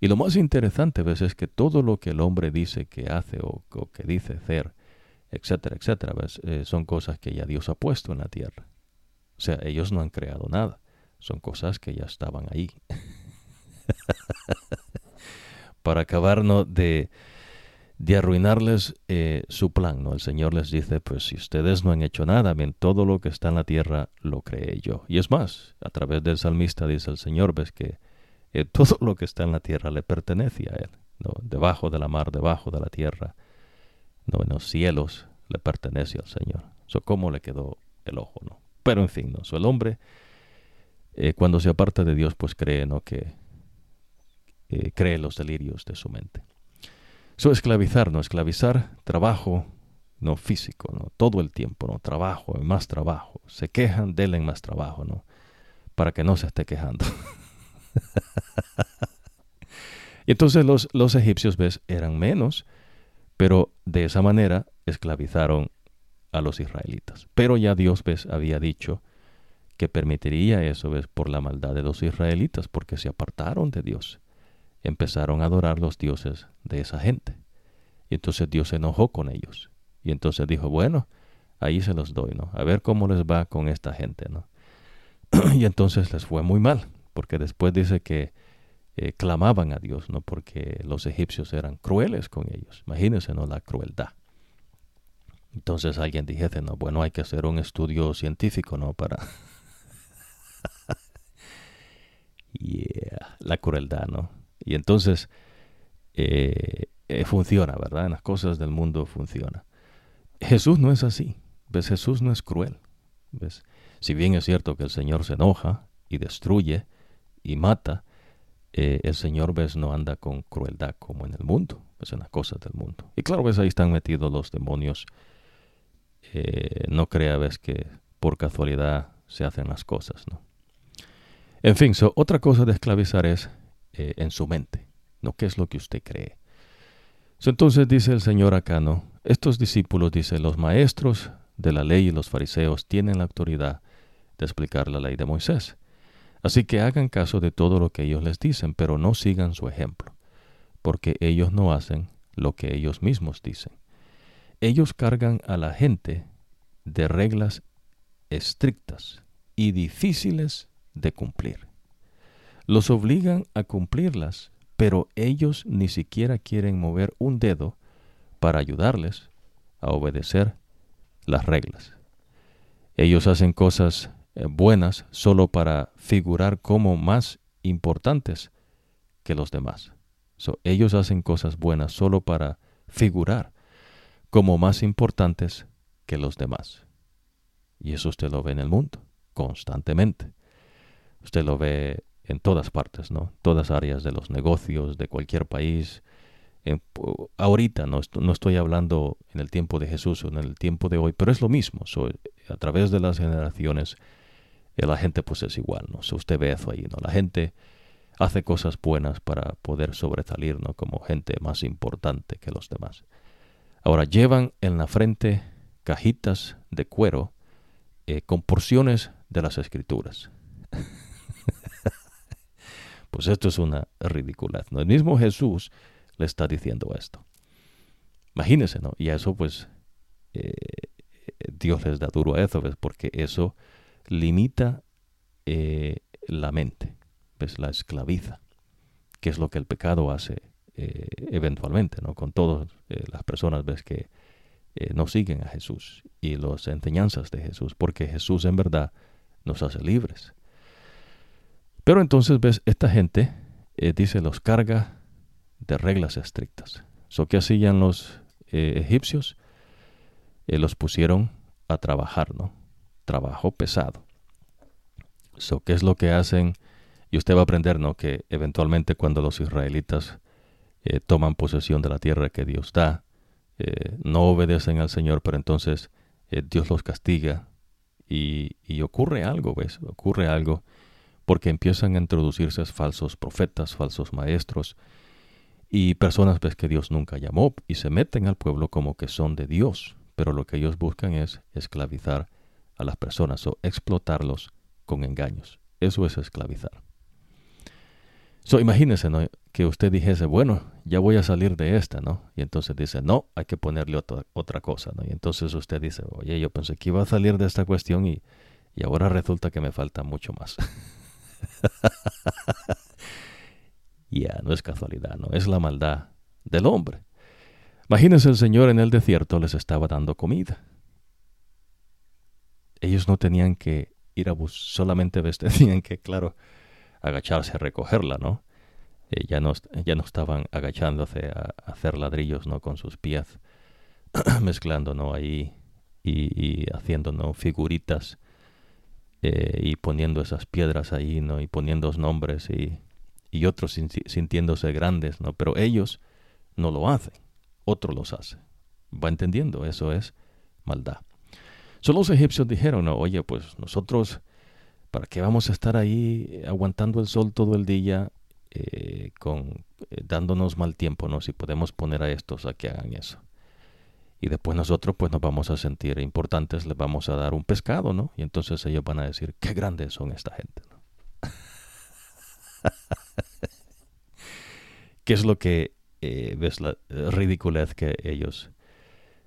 Y lo más interesante ¿ves? es que todo lo que el hombre dice que hace o, que dice hacer, etcétera, etcétera, ¿ves? Eh, son cosas que ya Dios ha puesto en la tierra. O sea, ellos no han creado nada, son cosas que ya estaban ahí. *laughs* Para acabarnos de, de arruinarles eh, su plan, ¿no? El Señor les dice, pues si ustedes no han hecho nada, bien, todo lo que está en la tierra lo creé yo. Y es más, a través del salmista dice el Señor, ves que todo lo que está en la tierra le pertenece a Él, ¿no? debajo de la mar, debajo de la tierra, ¿no? en los cielos le pertenece al Señor. So, ¿Cómo le quedó el ojo? ¿no? Pero en fin, ¿no? el hombre eh, cuando se aparta de Dios pues cree ¿no? que eh, los delirios de su mente. So, esclavizar, ¿no? Esclavizar, trabajo, no físico, ¿no? Todo el tiempo, ¿no? Trabajo, más trabajo. Se quejan, denle más trabajo, ¿no? Para que no se esté quejando. *laughs* y entonces los, los egipcios, ves, eran menos, pero de esa manera esclavizaron a los israelitas. Pero ya Dios, ves, había dicho que permitiría eso, ves, por la maldad de los israelitas, porque se apartaron de Dios. Empezaron a adorar los dioses de esa gente. Y entonces Dios se enojó con ellos. Y entonces dijo, bueno, ahí se los doy, ¿no? A ver cómo les va con esta gente, ¿no? *clears throat* y entonces les fue muy mal porque después dice que eh, clamaban a Dios, ¿no? Porque los egipcios eran crueles con ellos. Imagínense, ¿no? La crueldad. Entonces alguien dijese, no, bueno, hay que hacer un estudio científico, ¿no? Para... yeah, la crueldad, ¿no? Y entonces eh, eh, funciona, ¿verdad? En las cosas del mundo funciona. Jesús no es así. ¿Ves? Jesús no es cruel. ¿Ves? Si bien es cierto que el Señor se enoja y destruye y mata, eh, el Señor ves no anda con crueldad como en el mundo, pues en las cosas del mundo. Y claro, ves ahí están metidos los demonios. No crea ves que por casualidad se hacen las cosas, ¿no? En fin, otra cosa de esclavizar es eh, en su mente, ¿no? ¿Qué es lo que usted cree? entonces dice el Señor acá, ¿no? Estos discípulos, dice, los maestros de la ley y los fariseos tienen la autoridad de explicar la ley de Moisés. Así que hagan caso de todo lo que ellos les dicen, pero no sigan su ejemplo, porque ellos no hacen lo que ellos mismos dicen. Ellos cargan a la gente de reglas estrictas y difíciles de cumplir. Los obligan a cumplirlas, pero ellos ni siquiera quieren mover un dedo para ayudarles a obedecer las reglas. Ellos hacen cosas eh, buenas solo para figurar como más importantes que los demás. ellos hacen cosas buenas solo para figurar como más importantes que los demás. Y eso usted lo ve en el mundo, constantemente. Usted lo ve en todas partes, ¿no? Todas áreas de los negocios, de cualquier país. ahorita no, estoy hablando en el tiempo de Jesús o en el tiempo de hoy, pero es lo mismo. a través de las generaciones la gente pues es igual, ¿no? Usted ve eso ahí, ¿no? La gente hace cosas buenas para poder sobresalir, ¿no? Como gente más importante que los demás. Ahora, llevan en la frente cajitas de cuero eh, con porciones de las escrituras. *laughs* pues esto es una ridiculez, ¿no? El mismo Jesús le está diciendo esto. Imagínense, ¿no? Y a eso pues eh, Dios les da duro a eso, ¿ves? Porque eso limita eh, la mente, pues la esclaviza, que es lo que el pecado hace eh, eventualmente, ¿no? Con todas las personas ves que no siguen a Jesús y las enseñanzas de Jesús, porque Jesús en verdad nos hace libres. Pero entonces ves, esta gente dice los carga de reglas estrictas. So que hacían los egipcios, los pusieron a trabajar, ¿no? trabajo pesado. So, ¿Qué es lo que hacen? Y usted va a aprender, ¿no? Que eventualmente cuando los israelitas eh, toman posesión de la tierra que Dios da, eh, no obedecen al Señor, pero entonces eh, Dios los castiga y, y, ocurre algo, ¿ves? Ocurre algo porque empiezan a introducirse falsos profetas, falsos maestros y personas ves que Dios nunca llamó y se meten al pueblo como que son de Dios, pero lo que ellos buscan es esclavizar a las personas o explotarlos con engaños. Eso es esclavizar. So, imagínese que usted dijese, bueno, ya voy a salir de esta, ¿no? Y entonces dice, no, hay que ponerle otra, otra cosa, ¿no? Y entonces usted dice, oye, yo pensé que iba a salir de esta cuestión y, y ahora resulta que me falta mucho más. *laughs* *laughs* ya, no es casualidad, ¿no? Es la maldad del hombre. Imagínense el Señor en el desierto les estaba dando comida ellos no tenían que ir a bus, solamente *laughs* tenían que, claro, agacharse a recogerla, ¿no? Eh, ya, no ya no estaban agachándose a, hacer ladrillos, ¿no? Con sus pies, *clears throat* mezclando, ¿no? Ahí y, haciendo, ¿no? Figuritas eh, y poniendo esas piedras ahí, ¿no? Y poniendo nombres y, y otros sintiéndose grandes, ¿no? Pero ellos no lo hacen, otro los hace. ¿Va entendiendo? Eso es maldad. Solo los egipcios dijeron, no, oye, pues nosotros, ¿para qué vamos a estar ahí aguantando el sol todo el día, eh, con, eh, dándonos mal tiempo, ¿no? Si podemos poner a estos a que hagan eso. Y después nosotros pues nos vamos a sentir importantes, les vamos a dar un pescado, ¿no? Y entonces ellos van a decir, qué grandes son esta gente, ¿no? *laughs* ¿Qué es lo que eh, ves la ridiculez que ellos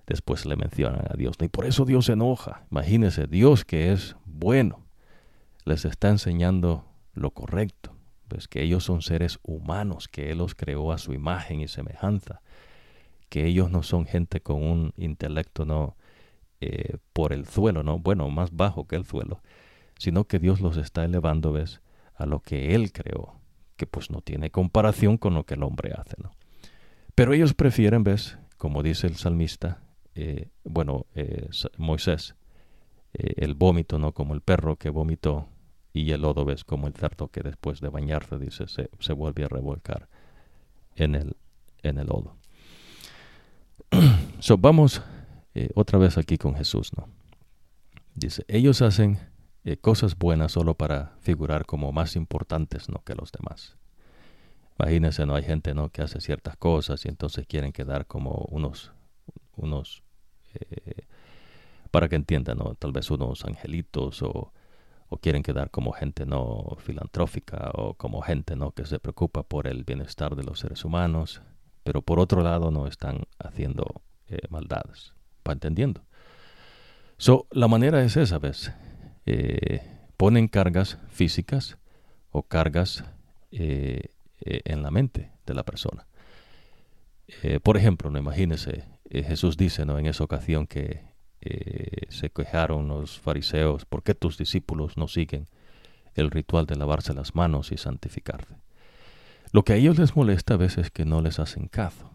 después le mencionan a Dios. Y por eso Dios se enoja. Imagínense, Dios que es bueno, les está enseñando lo correcto. Pues que ellos son seres humanos, que Él los creó a su imagen y semejanza, que ellos no son gente con un intelecto no eh, por el suelo, no, bueno, más bajo que el suelo, sino que Dios los está elevando, ves, a lo que Él creó, que pues no tiene comparación con lo que el hombre hace, ¿no? Pero ellos prefieren, ves, como dice el salmista, eh, bueno, eh, Moisés, el vómito, ¿no? Como el perro que vomitó y el lodo ves como el cerdo que después de bañarse, dice, se, vuelve a revolcar en el, en el lodo. *clears throat* so, vamos eh, otra vez aquí con Jesús, ¿no? Dice, ellos hacen eh, cosas buenas solo para figurar como más importantes, ¿no? Que los demás. Imagínense, ¿no? Hay gente, ¿no? Que hace ciertas cosas y entonces quieren quedar como unos, unos, eh, para que entiendan, ¿no? Tal vez unos angelitos o o quieren quedar como gente no filantrófica o como gente no que se preocupa por el bienestar de los seres humanos, pero por otro lado no están haciendo eh, maldades. ¿Va entendiendo? So, la manera es esa, ¿ves? Eh, ponen cargas físicas o cargas eh, en la mente de la persona. por ejemplo, no imagínese, Jesús dice ¿no? en esa ocasión que se quejaron los fariseos, ¿por qué tus discípulos no siguen el ritual de lavarse las manos y santificarse? Lo que a ellos les molesta a veces es que no les hacen caso,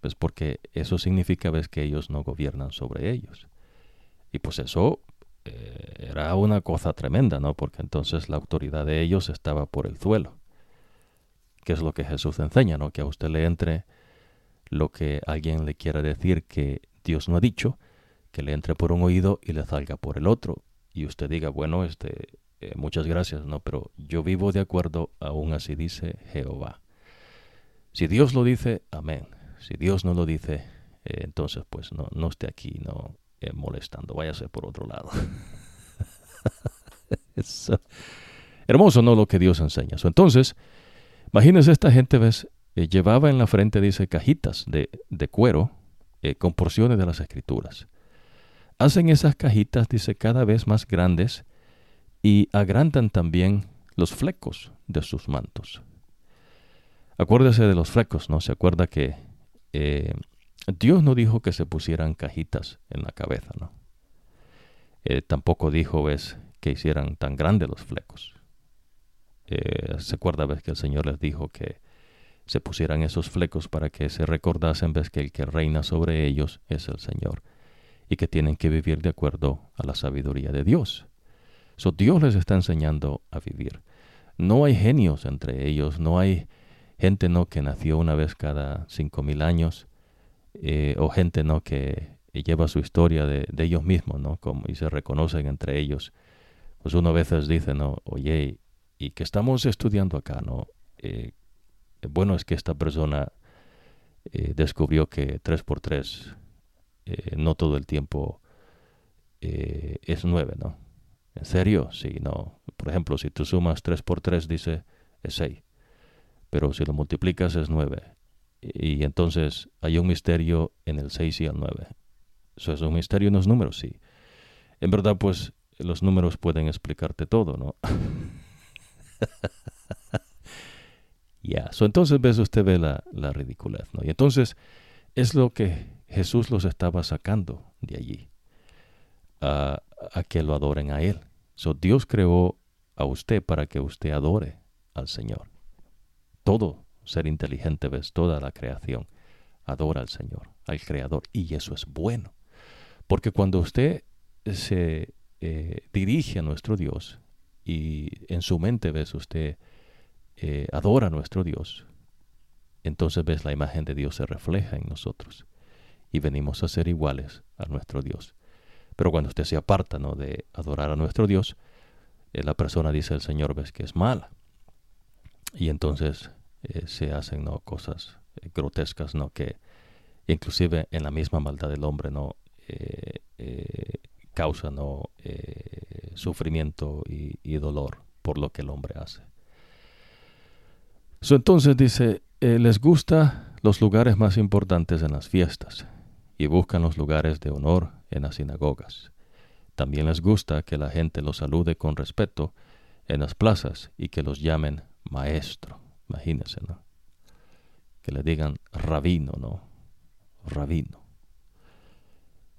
pues porque eso significa a veces que ellos no gobiernan sobre ellos. Y pues eso eh, era una cosa tremenda, ¿no? Porque entonces la autoridad de ellos estaba por el suelo. Que es lo que Jesús enseña, ¿no? Que a usted le entre lo que alguien le quiera decir que Dios no ha dicho, que le entre por un oído y le salga por el otro. Y usted diga, bueno, este, eh, muchas gracias, no, pero yo vivo de acuerdo, aún así dice Jehová. Si Dios lo dice, amén. Si Dios no lo dice, eh, entonces pues no, no esté aquí, no eh, molestando, váyase por otro lado. *laughs* hermoso, ¿no? Lo que Dios enseña. entonces, imagínense esta gente, ¿ves? llevaba en la frente, dice, cajitas de, de cuero con porciones de las escrituras hacen esas cajitas, dice, cada vez más grandes y agrandan también los flecos de sus mantos. Acuérdese de los flecos, ¿no? Se acuerda que eh, Dios no dijo que se pusieran cajitas en la cabeza, ¿no? Eh, tampoco dijo, ves, que hicieran tan grandes los flecos. Eh, se acuerda, ves, que el Señor les dijo que se pusieran esos flecos para que se recordasen, ves, que el que reina sobre ellos es el Señor y que tienen que vivir de acuerdo a la sabiduría de Dios. Dios les está enseñando a vivir. No hay genios entre ellos, no hay gente no que nació una vez cada cinco mil años, eh, o gente no que lleva su historia de, ellos mismos, ¿no? Como, y se reconocen entre ellos. Pues uno a veces dice, no, oye, y que estamos estudiando acá, ¿no? Eh, bueno es que esta persona eh, descubrió que 3 por 3 eh, no todo el tiempo es 9, ¿no? ¿En serio? Sí, no. Por ejemplo, si tú sumas 3 por 3 dice es 6, pero si lo multiplicas es 9. Y, entonces hay un misterio en el 6 y el 9. Eso es un misterio en los números, sí. En verdad, pues los números pueden explicarte todo, ¿no? *laughs* Ya, entonces ves usted ve la, la ridiculez, ¿no? Y entonces es lo que Jesús los estaba sacando de allí a, que lo adoren a Él. So, Dios creó a usted para que usted adore al Señor. Todo ser inteligente, ves, toda la creación adora al Señor, al Creador, y eso es bueno. Porque cuando usted se eh, dirige a nuestro Dios y en su mente ves usted eh, adora a nuestro Dios, entonces ves la imagen de Dios se refleja en nosotros y venimos a ser iguales a nuestro Dios. Pero cuando usted se aparta ¿no? de adorar a nuestro Dios, eh, la persona dice el Señor ves que es mala. Y entonces eh, se hacen ¿no? cosas eh, grotescas ¿no? que inclusive en la misma maldad del hombre no causa ¿no? sufrimiento y, dolor por lo que el hombre hace. entonces dice, les gusta los lugares más importantes en las fiestas y buscan los lugares de honor en las sinagogas. También les gusta que la gente los salude con respeto en las plazas y que los llamen maestro. Imagínense, ¿no? Que le digan rabino, ¿no? Rabino.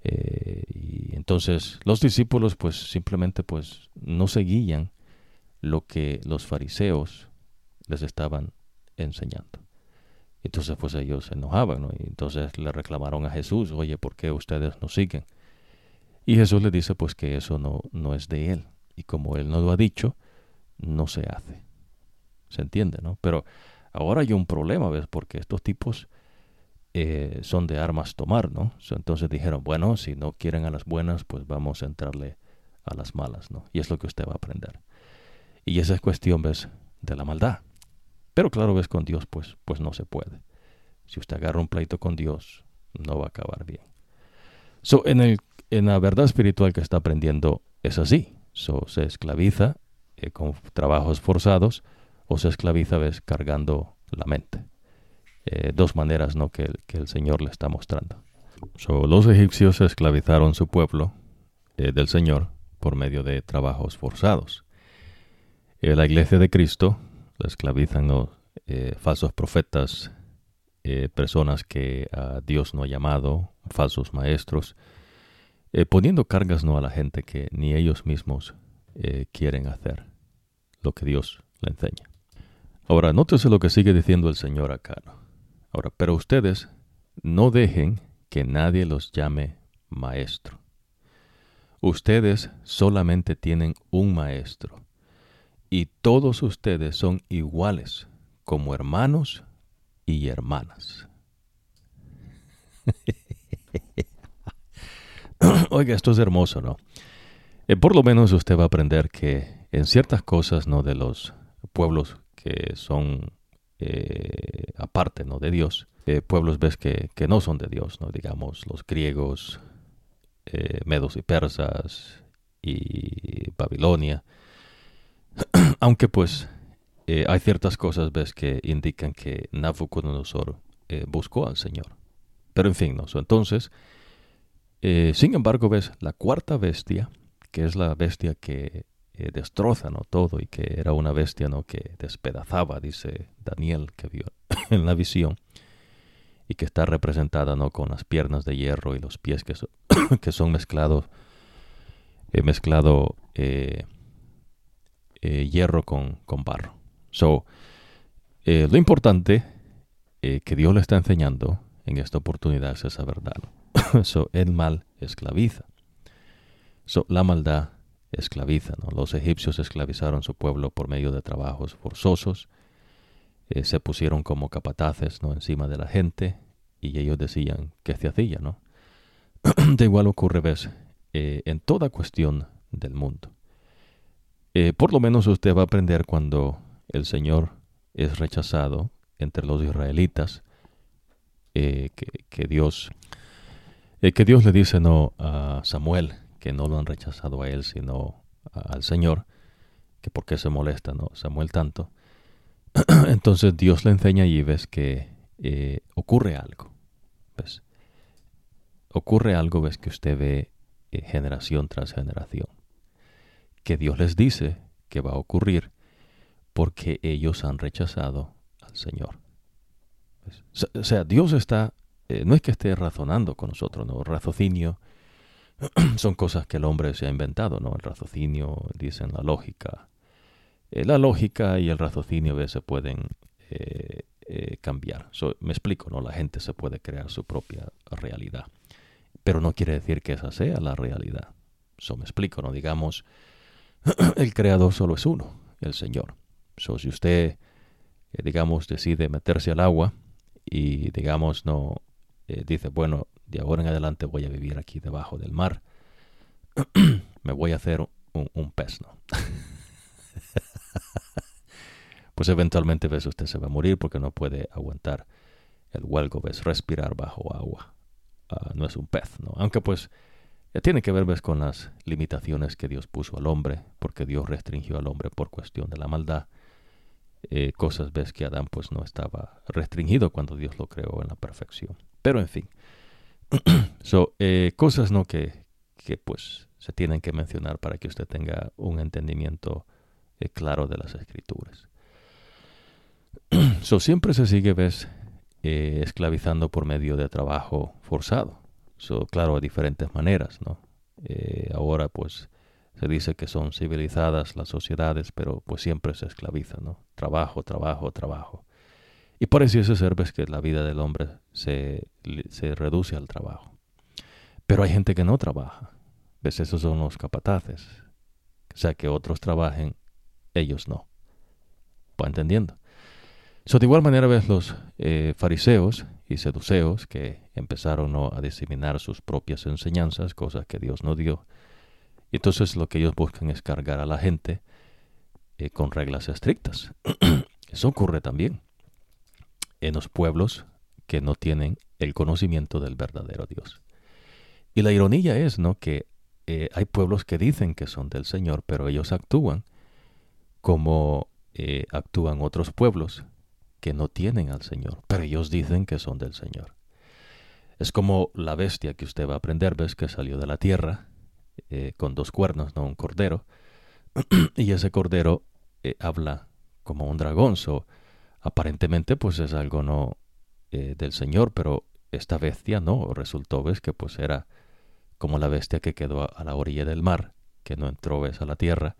Eh, y entonces los discípulos pues simplemente pues no seguían lo que los fariseos les estaban enseñando. Entonces pues ellos se enojaban, ¿no? Y entonces le reclamaron a Jesús, oye, ¿por qué ustedes no siguen Y Jesús le dice pues que eso no, no es de él. Y como él no lo ha dicho, no se hace. ¿Se entiende, no? Pero ahora hay un problema, ¿ves? Porque estos tipos eh, son de armas tomar, ¿no? Entonces dijeron, bueno, si no quieren a las buenas, pues vamos a entrarle a las malas, ¿no? Y es lo que usted va a aprender. Y esa es cuestión, ¿ves? De la maldad. Pero claro, ves, con Dios, pues, pues no se puede. Si usted agarra un pleito con Dios, no va a acabar bien. So, en, el, en la verdad espiritual que está aprendiendo es así. So, se esclaviza eh, con trabajos forzados o se esclaviza, ves, cargando la mente. Eh, dos maneras ¿no? que, el Señor le está mostrando. So, los egipcios esclavizaron su pueblo eh, del Señor por medio de trabajos forzados. la iglesia de Cristo la esclavizan los falsos profetas personas que a Dios no ha llamado, falsos maestros, eh, poniendo cargas no a la gente que ni ellos mismos eh, quieren hacer lo que Dios le enseña. Ahora, nótese lo que sigue diciendo el Señor acá. Ahora, pero ustedes no dejen que nadie los llame maestro. Ustedes solamente tienen un maestro, y todos ustedes son iguales como hermanos y hermanas. *laughs* *coughs* Oiga, esto es hermoso, ¿no? Eh, por lo menos usted va a aprender que en ciertas cosas, ¿no? De los pueblos que son eh, aparte, ¿no? De Dios, eh, pueblos ves que, que, no son de Dios, ¿no? Digamos, los griegos, medos y persas y Babilonia. *coughs* Aunque pues hay ciertas cosas, ves, que indican que Nabucodonosor buscó al Señor. Pero en fin, ¿no? entonces, eh, sin embargo, ves, la cuarta bestia, que es la bestia que destroza ¿no? todo y que era una bestia ¿no? que despedazaba, dice Daniel, que vio *coughs* en la visión, y que está representada ¿no? con las piernas de hierro y los pies que, *coughs* que son mezclados, mezclado hierro con, con barro. So, eh, lo importante eh, que Dios le está enseñando en esta oportunidad es esa verdad. *coughs* so, el mal esclaviza. So, la maldad esclaviza. ¿no? Los egipcios esclavizaron su pueblo por medio de trabajos forzosos. Eh, se pusieron como capataces ¿no? encima de la gente y ellos decían que se hacía. ¿no? *coughs* de igual ocurre, ves, en toda cuestión del mundo. por lo menos usted va a aprender cuando el Señor es rechazado entre los israelitas, eh, que, Dios, eh, que Dios le dice no a Samuel, que no lo han rechazado a él, sino al Señor, que por qué se molesta no Samuel tanto. *clears throat* Entonces Dios le enseña y ves que eh, ocurre algo. ¿ves? Ocurre algo, ves que usted ve generación tras generación. Que Dios les dice que va a ocurrir porque ellos han rechazado al Señor. O sea, Dios está, eh, no es que esté razonando con nosotros, ¿no? Raciocinio *clears throat* son cosas que el hombre se ha inventado, ¿no? El raciocinio, dicen la lógica. Eh, la lógica y el raciocinio a veces pueden eh, cambiar. me explico, ¿no? La gente se puede crear su propia realidad. Pero no quiere decir que esa sea la realidad. Eso me explico, ¿no? Digamos, *clears throat* el creador solo es uno, el Señor. So, si usted, digamos, decide meterse al agua y, digamos, no eh, dice, bueno, de ahora en adelante voy a vivir aquí debajo del mar, *clears throat* me voy a hacer un, pez, ¿no? *laughs* pues eventualmente, ves, usted se va a morir porque no puede aguantar el huelgo, ves, respirar bajo agua. Ah, no es un pez, ¿no? Aunque pues tiene que ver, ves, con las limitaciones que Dios puso al hombre, porque Dios restringió al hombre por cuestión de la maldad. Eh, cosas ves que Adán pues no estaba restringido cuando Dios lo creó en la perfección. Pero en fin, *clears throat* so, eh, cosas no que, que pues se tienen que mencionar para que usted tenga un entendimiento eh, claro de las escrituras. *clears throat* so, siempre se sigue ves esclavizando por medio de trabajo forzado. So, claro, de diferentes maneras, ¿no? ahora pues se dice que son civilizadas las sociedades, pero pues siempre se esclaviza, ¿no? Trabajo, trabajo, trabajo. Y pareciese ser ves, que la vida del hombre se, se reduce al trabajo. Pero hay gente que no trabaja. ¿Ves? Esos son los capataces. O sea, que otros trabajen, ellos no. ¿Va entendiendo? So, de igual manera ves los eh, fariseos y seduceos que empezaron a diseminar sus propias enseñanzas, cosas que Dios no dio. Y entonces lo que ellos buscan es cargar a la gente eh, con reglas estrictas. *clears throat* Eso ocurre también en los pueblos que no tienen el conocimiento del verdadero Dios. Y la ironía es, ¿no? Que eh, hay pueblos que dicen que son del Señor, pero ellos actúan como eh, actúan otros pueblos que no tienen al Señor, pero ellos dicen que son del Señor. Es como la bestia que usted va a aprender, ves que salió de la tierra eh, con dos cuernos, no un cordero, *clears throat* y ese cordero habla como un dragón, aparentemente pues es algo no del Señor, pero esta bestia no, resultó ves que pues era como la bestia que quedó a la orilla del mar, que no entró ves a la tierra,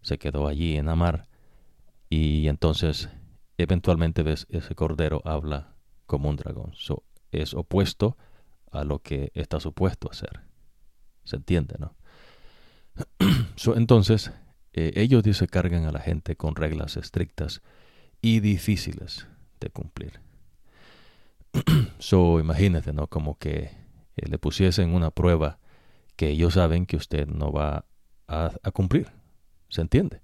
se quedó allí en la mar, y entonces eventualmente ves ese cordero habla como un dragón. es opuesto a lo que está supuesto a ser. ¿Se entiende, no? *clears throat* entonces, eh, ellos dice cargan a la gente con reglas estrictas y difíciles de cumplir. *clears throat* so, imagínate, ¿no? Como que eh, le pusiesen una prueba que ellos saben que usted no va a, cumplir. ¿Se entiende?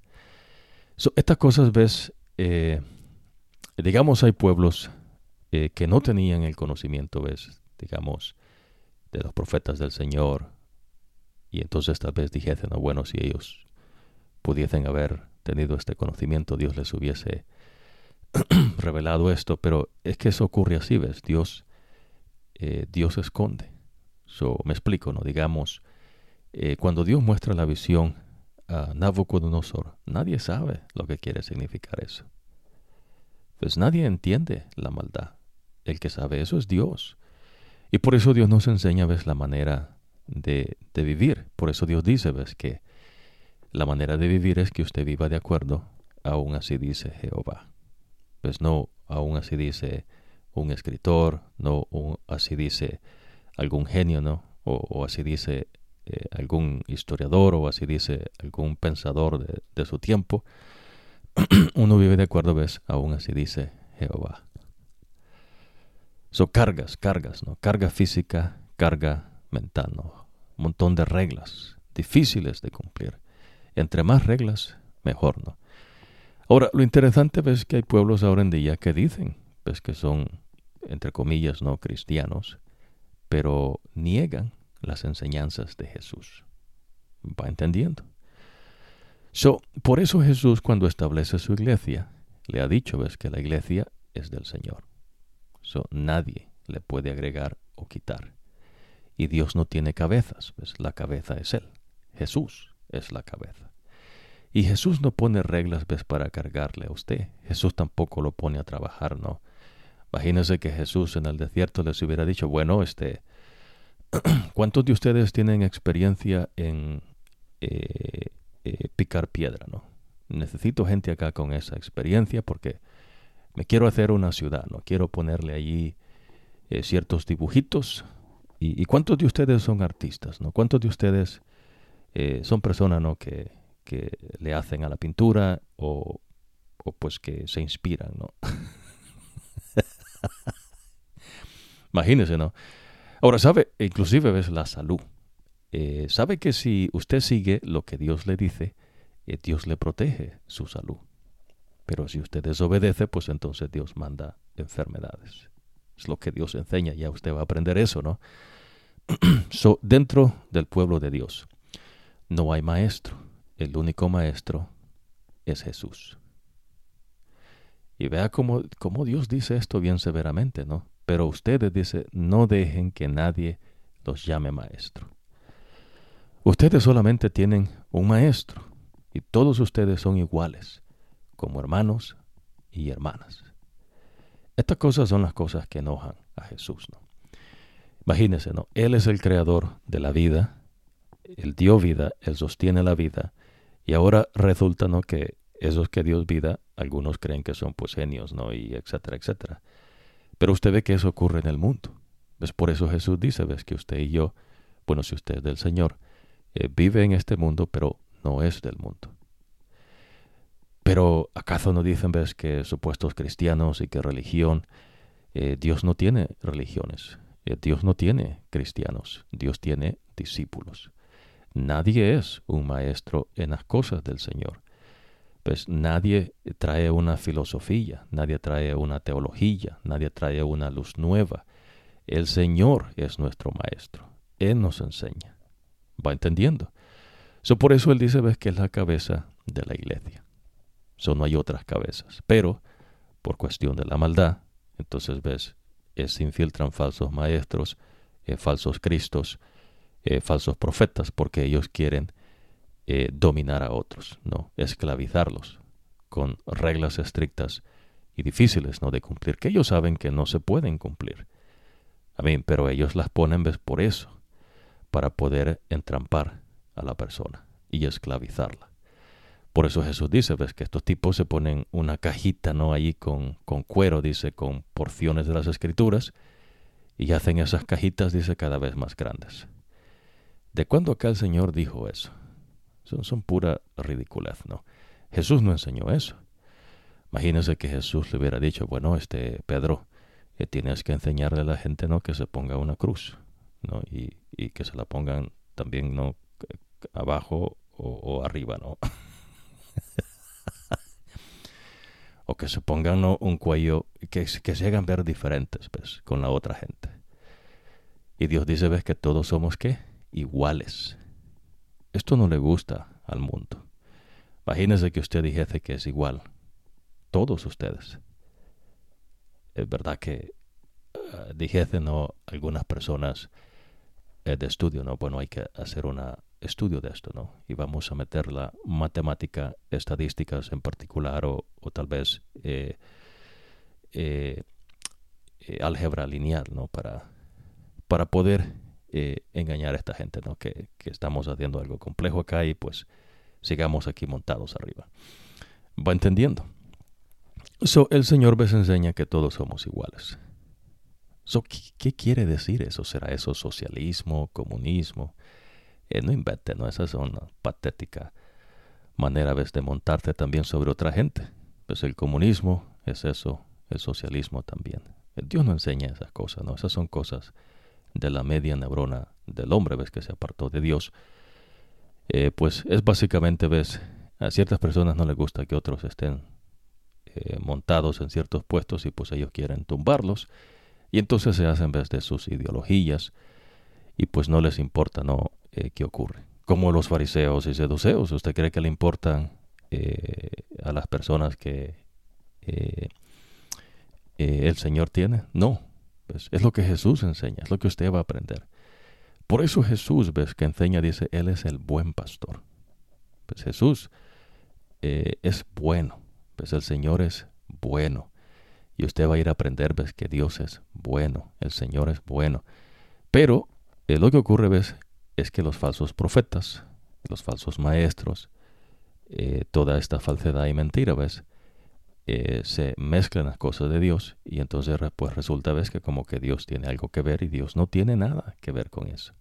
estas cosas, ves, eh, digamos, hay pueblos eh, que no tenían el conocimiento, ves, digamos, de los profetas del Señor. Y entonces tal vez dijesen, bueno, si ellos pudiesen haber tenido este conocimiento, Dios les hubiese *clears throat* revelado esto, pero es que eso ocurre así, ¿ves? Dios, Dios esconde. So, me explico, ¿no? Digamos, eh, cuando Dios muestra la visión a Nabucodonosor, nadie sabe lo que quiere significar eso. Pues nadie entiende la maldad. El que sabe eso es Dios. Y por eso Dios nos enseña, ves, la manera de, de vivir. Por eso Dios dice, ves, que la manera de vivir es que usted viva de acuerdo, aún así dice Jehová. Pues no, aún así dice un escritor, no así dice algún genio, ¿no? O, así dice eh, algún historiador o así dice algún pensador de, su tiempo. *clears throat* Uno vive de acuerdo, ¿ves? Aún así dice Jehová. Son cargas, cargas, ¿no? Carga física, carga mental, ¿no? Un montón de reglas difíciles de cumplir. Entre más reglas, mejor, ¿no? Ahora, lo interesante ves que hay pueblos ahora en día que dicen, ves que son, entre comillas, no cristianos, pero niegan las enseñanzas de Jesús. ¿Va entendiendo? So, por eso Jesús cuando establece su iglesia, le ha dicho, ves, que la iglesia es del Señor. So, nadie le puede agregar o quitar. Y Dios no tiene cabezas, ves, la cabeza es Él. Jesús es la cabeza. Y Jesús no pone reglas, ves, para cargarle a usted. Jesús tampoco lo pone a trabajar, ¿no? Imagínense que Jesús en el desierto les hubiera dicho, bueno, este, *clears throat* ¿cuántos de ustedes tienen experiencia en eh, eh, picar piedra, no? Necesito gente acá con esa experiencia porque me quiero hacer una ciudad, ¿no? Quiero ponerle allí eh, ciertos dibujitos. ¿Y, cuántos de ustedes son artistas, no? ¿Cuántos de ustedes son personas, ¿no? Que, que le hacen a la pintura o, o pues que se inspiran, ¿no? *laughs* Imagínese, ¿no? Ahora, ¿sabe? Inclusive ves la salud. Eh, ¿Sabe que si usted sigue lo que Dios le dice, eh, Dios le protege su salud? Pero si usted desobedece, pues entonces Dios manda enfermedades. Es lo que Dios enseña, ya usted va a aprender eso, ¿no? *clears throat* so, dentro del pueblo de Dios no hay maestro. El único maestro es Jesús. Y vea cómo, Dios dice esto bien severamente, ¿no? Pero ustedes, dice, no dejen que nadie los llame maestro. Ustedes solamente tienen un maestro y todos ustedes son iguales, como hermanos y hermanas. Estas cosas son las cosas que enojan a Jesús, ¿no? Imagínense, ¿no? Él es el creador de la vida, Él dio vida, Él sostiene la vida, y ahora resulta, ¿no? Que esos que Dios vida, algunos creen que son pues genios, ¿no? Y etcétera, etcétera. Pero usted ve que eso ocurre en el mundo. Es por eso Jesús dice, ves que usted y yo, bueno, si usted es del Señor, eh, vive en este mundo, pero no es del mundo. Pero ¿acaso no dicen, ves, que supuestos cristianos y que religión, eh, Dios no tiene religiones, eh, Dios no tiene cristianos, Dios tiene discípulos. Nadie es un maestro en las cosas del Señor. Pues nadie trae una filosofía, nadie trae una teología, nadie trae una luz nueva. El Señor es nuestro maestro. Él nos enseña. ¿Va entendiendo? So, por eso él dice, ves, que es la cabeza de la iglesia. So, no hay otras cabezas. Pero, por cuestión de la maldad, entonces, ves, se infiltran falsos maestros, eh, falsos cristos, eh, falsos profetas, porque ellos quieren eh, dominar a otros, ¿no? Esclavizarlos con reglas estrictas y difíciles, ¿no? De cumplir, que ellos saben que no se pueden cumplir. A mí, pero ellos las ponen, ves, por eso, para poder entrampar a la persona y esclavizarla. Por eso Jesús dice, ves que estos tipos se ponen una cajita, ¿no? Allí con, con cuero, dice, con porciones de las escrituras, y hacen esas cajitas, dice, cada vez más grandes. ¿De cuándo acá el Señor dijo eso? Son, son pura ridiculez, ¿no? Jesús no enseñó eso. Imagínense que Jesús le hubiera dicho, bueno, este Pedro, eh, tienes que enseñarle a la gente, ¿no? Que se ponga una cruz, ¿no? Y, y que se la pongan también, ¿no? Abajo o, arriba, ¿no? *laughs* o que se pongan un cuello, que, que se hagan ver diferentes pues, con la otra gente. Y Dios dice, ves que todos somos qué? Iguales. Esto no le gusta al mundo. Imagínese que usted dijese que es igual. Todos ustedes. Es verdad que uh, ¿no? Algunas personas eh, de estudio, ¿no? Bueno, hay que hacer un estudio de esto, ¿no? Y vamos a meter la matemática, estadísticas en particular, o, tal vez eh, eh, álgebra lineal, ¿no? Para, para poder engañar a esta gente, ¿no? Que, que, estamos haciendo algo complejo acá y pues sigamos aquí montados arriba. Va entendiendo. So, el Señor les enseña que todos somos iguales. ¿qué, quiere decir eso? ¿Será eso socialismo, comunismo? Eh, no invente, ¿no? Esa es una patética manera de montarte también sobre otra gente. Pues el comunismo es eso, el socialismo también. Eh, Dios no enseña esas cosas, ¿no? Esas son cosas de la media neurona del hombre, ves que se apartó de Dios. Eh, pues es básicamente, ves, a ciertas personas no les gusta que otros estén montados en ciertos puestos y pues ellos quieren tumbarlos y entonces se hacen vez de sus ideologías y pues no les importa no eh, qué ocurre. Como los fariseos y seduceos, ¿usted cree que le importan eh, a las personas que eh, el Señor tiene? No, pues es lo que Jesús enseña, es lo que usted va a aprender. Por eso Jesús, ves, que enseña, dice, Él es el buen pastor. Pues Jesús es bueno, pues el Señor es bueno. Y usted va a ir a aprender, ves, que Dios es bueno, el Señor es bueno. Pero eh, lo que ocurre, ves, es que los falsos profetas, los falsos maestros, eh, toda esta falsedad y mentira, ves, eh, se mezclan las cosas de Dios y entonces pues resulta, ves, que como que Dios tiene algo que ver y Dios no tiene nada que ver con eso.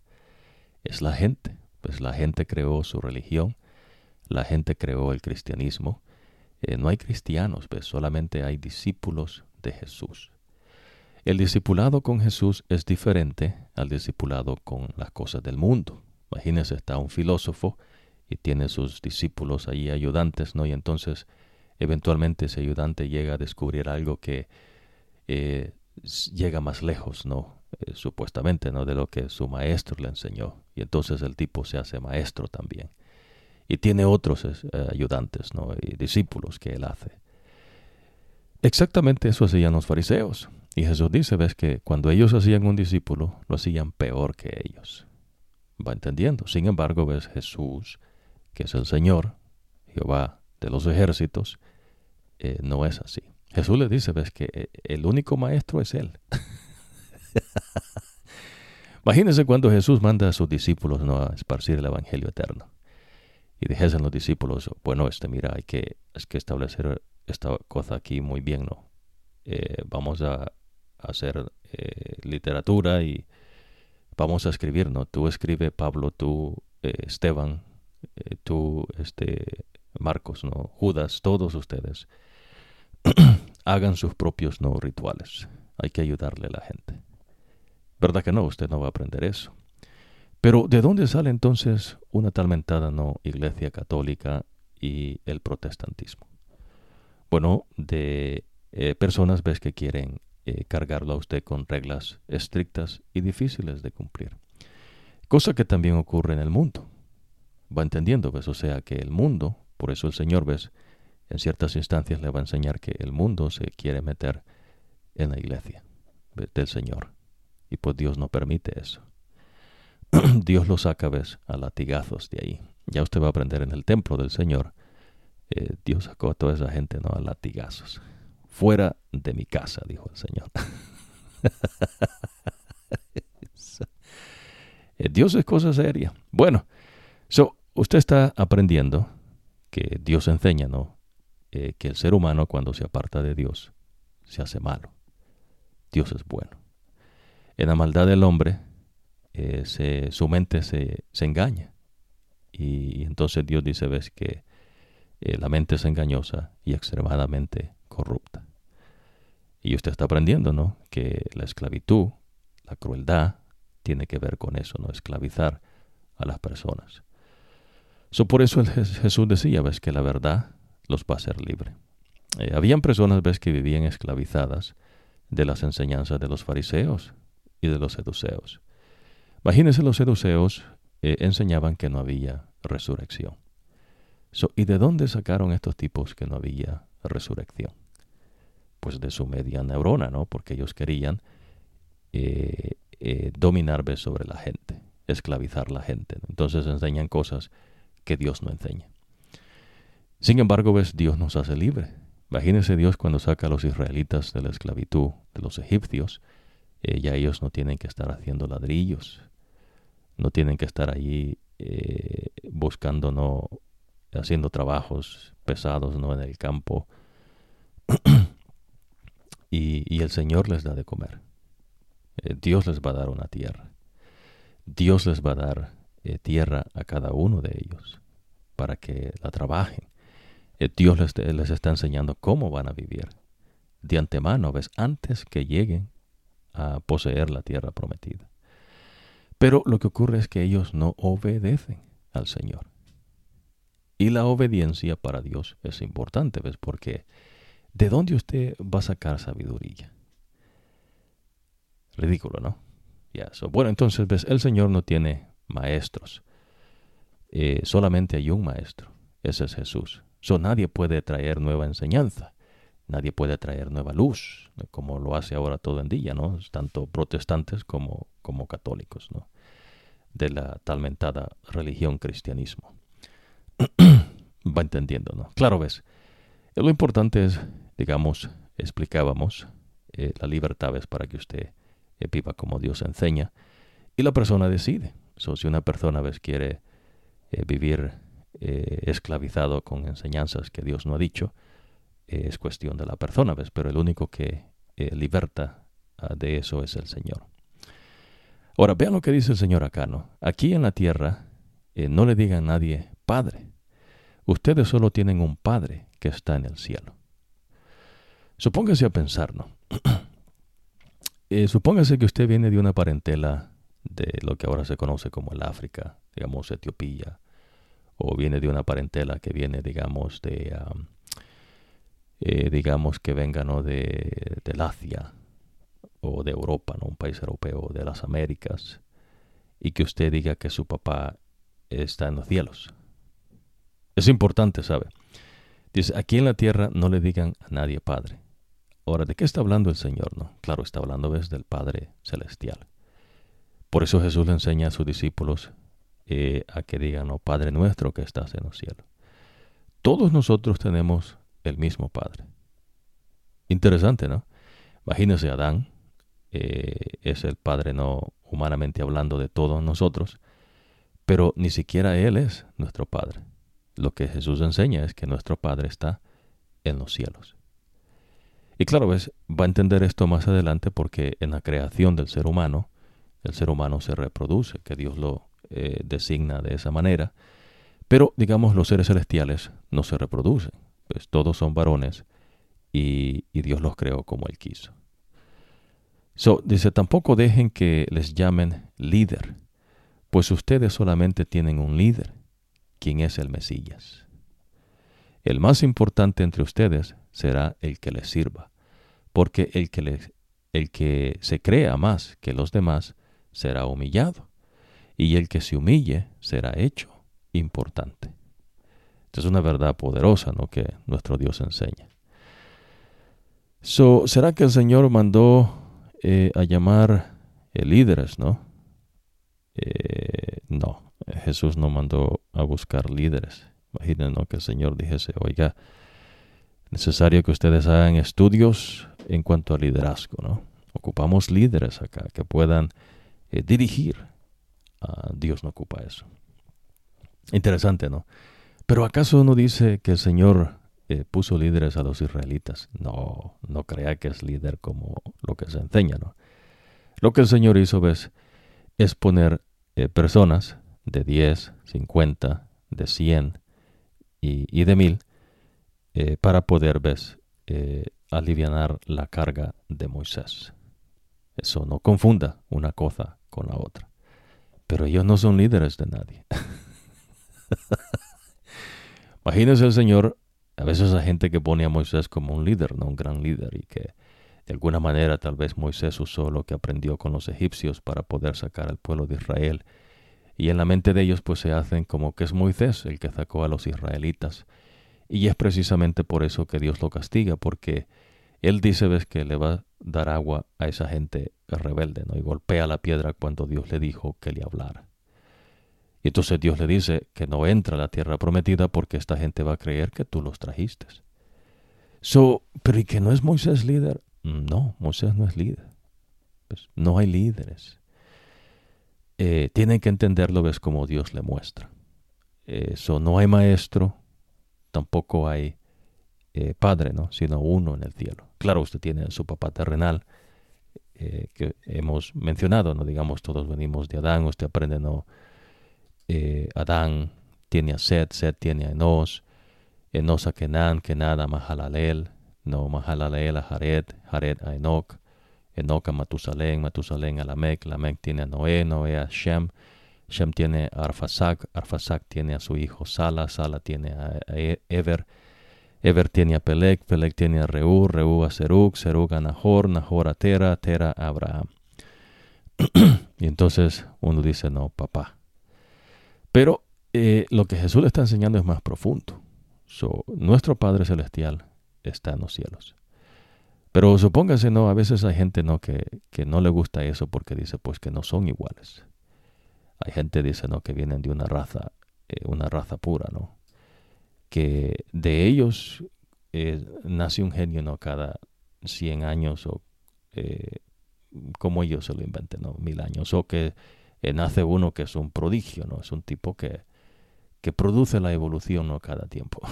Es la gente, pues la gente creó su religión, la gente creó el cristianismo. no hay cristianos, solamente hay discípulos de Jesús. El discipulado con Jesús es diferente al discipulado con las cosas del mundo. Imagínense, está un filósofo y tiene sus discípulos ahí ayudantes, ¿no? Y entonces eventualmente ese ayudante llega a descubrir algo que eh, llega más lejos, ¿no? Eh, supuestamente, ¿no? De lo que su maestro le enseñó. Y entonces el tipo se hace maestro también. Y tiene otros eh, ayudantes, ¿no? Y discípulos que él hace. Exactamente eso hacían los fariseos. Y Jesús dice, ves que cuando ellos hacían un discípulo, lo hacían peor que ellos. Va entendiendo. Sin embargo, ves Jesús, que es el Señor, Jehová de los ejércitos, eh, no es así. Jesús le dice, ves que eh, el único maestro es Él. *laughs* Imagínense cuando Jesús manda a sus discípulos ¿no? a esparcir el Evangelio eterno. Y dijesen los discípulos, bueno, este, mira, hay que, hay que establecer esta cosa aquí muy bien, ¿no? Eh, vamos a, hacer eh, literatura y vamos a escribir, ¿no? Tú escribe, Pablo, tú eh, Esteban, tú, este, Marcos, ¿no? Judas, todos ustedes, *clears throat* hagan sus propios no rituales. Hay que ayudarle a la gente. ¿Verdad que no? Usted no va a aprender eso. Pero ¿de dónde sale entonces una tal mentada no iglesia católica y el protestantismo? Bueno, de eh, personas ves que quieren eh, cargarlo a usted con reglas estrictas y difíciles de cumplir. Cosa que también ocurre en el mundo. Va entendiendo, ves, o sea que el mundo, por eso el Señor, ves, en ciertas instancias le va a enseñar que el mundo se quiere meter en la iglesia del Señor. Y pues Dios no permite eso. *clears throat* Dios lo saca, ves, a latigazos de ahí. Ya usted va a aprender en el templo del Señor. Eh, Dios sacó a toda esa gente, ¿no? A latigazos. Fuera de mi casa, dijo el Señor. *laughs* Eh, Dios es cosa seria. Bueno, so, usted está aprendiendo que Dios enseña, ¿no? Eh, que el ser humano cuando se aparta de Dios se hace malo. Dios es bueno. En la maldad del hombre, se, su mente se, engaña. Y, entonces Dios dice, ves que la mente es engañosa y extremadamente corrupta. Y usted está aprendiendo, ¿no? Que la esclavitud, la crueldad, tiene que ver con eso, ¿no? Esclavizar a las personas. So, por eso Jesús decía, ves, que la verdad los va a hacer libre. Eh, habían personas, ves, que vivían esclavizadas de las enseñanzas de los fariseos y de los seduceos. Imagínense, los seduceos eh, enseñaban que no había resurrección. So, ¿Y de dónde sacaron estos tipos que no había resurrección? pues de su media neurona, ¿no? Porque ellos querían eh, eh, dominar sobre la gente, esclavizar la gente. Entonces enseñan cosas que Dios no enseña. Sin embargo, ves, Dios nos hace libre. Imagínense Dios cuando saca a los israelitas de la esclavitud de los egipcios, eh, ya ellos no tienen que estar haciendo ladrillos, no tienen que estar allí buscando, no, haciendo trabajos pesados, no en el campo. *clears throat* y, el Señor les da de comer. Eh, Dios les va a dar una tierra. Dios les va a dar eh, tierra a cada uno de ellos para que la trabajen. Eh, Dios les, les, está enseñando cómo van a vivir de antemano, ves, antes que lleguen a poseer la tierra prometida. Pero lo que ocurre es que ellos no obedecen al Señor. Y la obediencia para Dios es importante, ¿ves? Porque ¿De dónde usted va a sacar sabiduría? Ridículo, ¿no? Ya, bueno, entonces ves, el Señor no tiene maestros. Eh, solamente hay un maestro. Ese es Jesús. So, nadie puede traer nueva enseñanza. Nadie puede traer nueva luz, como lo hace ahora todo en día, ¿no? Tanto protestantes como, como católicos, ¿no? De la talmentada religión cristianismo. *clears throat* va entendiendo, ¿no? Claro, ves. Lo importante es digamos, explicábamos, eh, la libertad es para que usted eh, viva como Dios enseña y la persona decide. si una persona vez quiere eh, vivir esclavizado con enseñanzas que Dios no ha dicho, es cuestión de la persona, ¿ves? pero el único que liberta ah, de eso es el Señor. Ahora, vean lo que dice el Señor acá, ¿no? Aquí en la tierra no le diga a nadie Padre. Ustedes solo tienen un Padre que está en el cielo. Supóngase a pensar, ¿no? *clears throat* Eh, supóngase que usted viene de una parentela de lo que ahora se conoce como el África, digamos Etiopía, o viene de una parentela que viene, digamos, de, eh, digamos que venga, ¿no? De, del Asia o de Europa, ¿no? Un país europeo, de las Américas, y que usted diga que su papá está en los cielos. Es importante, ¿sabe? Dice, aquí en la tierra no le digan a nadie padre. Ahora, ¿de qué está hablando el Señor? No, claro, está hablando desde el Padre Celestial. Por eso Jesús le enseña a sus discípulos eh, a que digan, oh Padre nuestro que estás en los cielos. Todos nosotros tenemos el mismo Padre. Interesante, ¿no? Imagínese Adán, eh, es el Padre no humanamente hablando de todos nosotros, pero ni siquiera Él es nuestro Padre. Lo que Jesús enseña es que nuestro Padre está en los cielos. Y claro, ves, va a entender esto más adelante porque en la creación del ser humano, el ser humano se reproduce, que Dios lo eh, designa de esa manera. Pero, digamos, los seres celestiales no se reproducen. Pues todos son varones y, Dios los creó como Él quiso. So, dice, tampoco dejen que les llamen líder, pues ustedes solamente tienen un líder, quien es el Mesías. El más importante entre ustedes será el que les sirva, porque el que, el que se crea más que los demás será humillado, y el que se humille será hecho importante. Esta es una verdad poderosa ¿no? que nuestro Dios enseña. So, ¿Será que el Señor mandó eh, a llamar eh, líderes, no? Eh, no, Jesús no mandó a buscar líderes. Imaginen que el Señor dijese, oiga, necesario que ustedes hagan estudios en cuanto a liderazgo, ¿no? Ocupamos líderes acá que puedan dirigir. Ah, Dios no ocupa eso. Interesante, ¿no? Pero ¿acaso no dice que el Señor eh, puso líderes a los israelitas? No, no crea que es líder como lo que se enseña, ¿no? Lo que el Señor hizo, ves, es poner eh, personas de 10, 50, de 100 y, de 1000 eh, para poder, ves, aliviar la carga de Moisés. Eso no confunda una cosa con la otra. Pero ellos no son líderes de nadie. *laughs* Imagínense el Señor, a veces hay gente que pone a Moisés como un líder, no un gran líder, y que de alguna manera tal vez Moisés usó lo que aprendió con los egipcios para poder sacar al pueblo de Israel. Y en la mente de ellos pues se hacen como que es Moisés el que sacó a los israelitas. Y es precisamente por eso que Dios lo castiga, porque él dice, ves, que le va dar agua a esa gente rebelde, ¿no? Y golpea la piedra cuando Dios le dijo que le hablara. Y entonces Dios le dice que no entra a la tierra prometida porque esta gente va a creer que tú los trajiste. So, pero ¿y que no es Moisés líder? No, Moisés no es líder. Pues no hay líderes. Eh, tienen que entenderlo, ves, como Dios le muestra. Eso eh, no hay maestro, tampoco hay eh, padre, ¿no? Sino uno en el cielo. Claro, usted tiene su papá terrenal, que hemos mencionado, ¿no? Digamos, todos venimos de Adán, usted aprende, ¿no? eh, Adán tiene a Set, Set tiene a Enos, Enos a Kenan, Kenan a Mahalalel, no Mahalalel a Jared, Jared a Enoch, Enoch a Matusalén, Matusalén a Lamec, Lamec tiene a Noé, Noé a Shem, Shem tiene a Arfasac, Arfasac tiene a su hijo Sala, Sala tiene a Ever, Ever tiene a Pelec, Pelec tiene a Reú, Reú a Serug, Serug a Nahor, Nahor a Tera, Tera a Abraham. *clears throat* y entonces uno dice, no, papá, pero eh, lo que Jesús le está enseñando es más profundo. nuestro Padre Celestial está en los cielos. Pero supóngase, ¿no? A veces hay gente, ¿no? Que, que no le gusta eso porque dice, pues, que no son iguales. Hay gente, dice, ¿no? Que vienen de una raza, eh, una raza pura, ¿no? Que de ellos eh, nace un genio, ¿no? Cada 100 años o como ellos se lo inventen, ¿no? Mil años. O que eh, nace uno que es un prodigio, ¿no? Es un tipo que, que produce la evolución ¿no? cada tiempo. *laughs*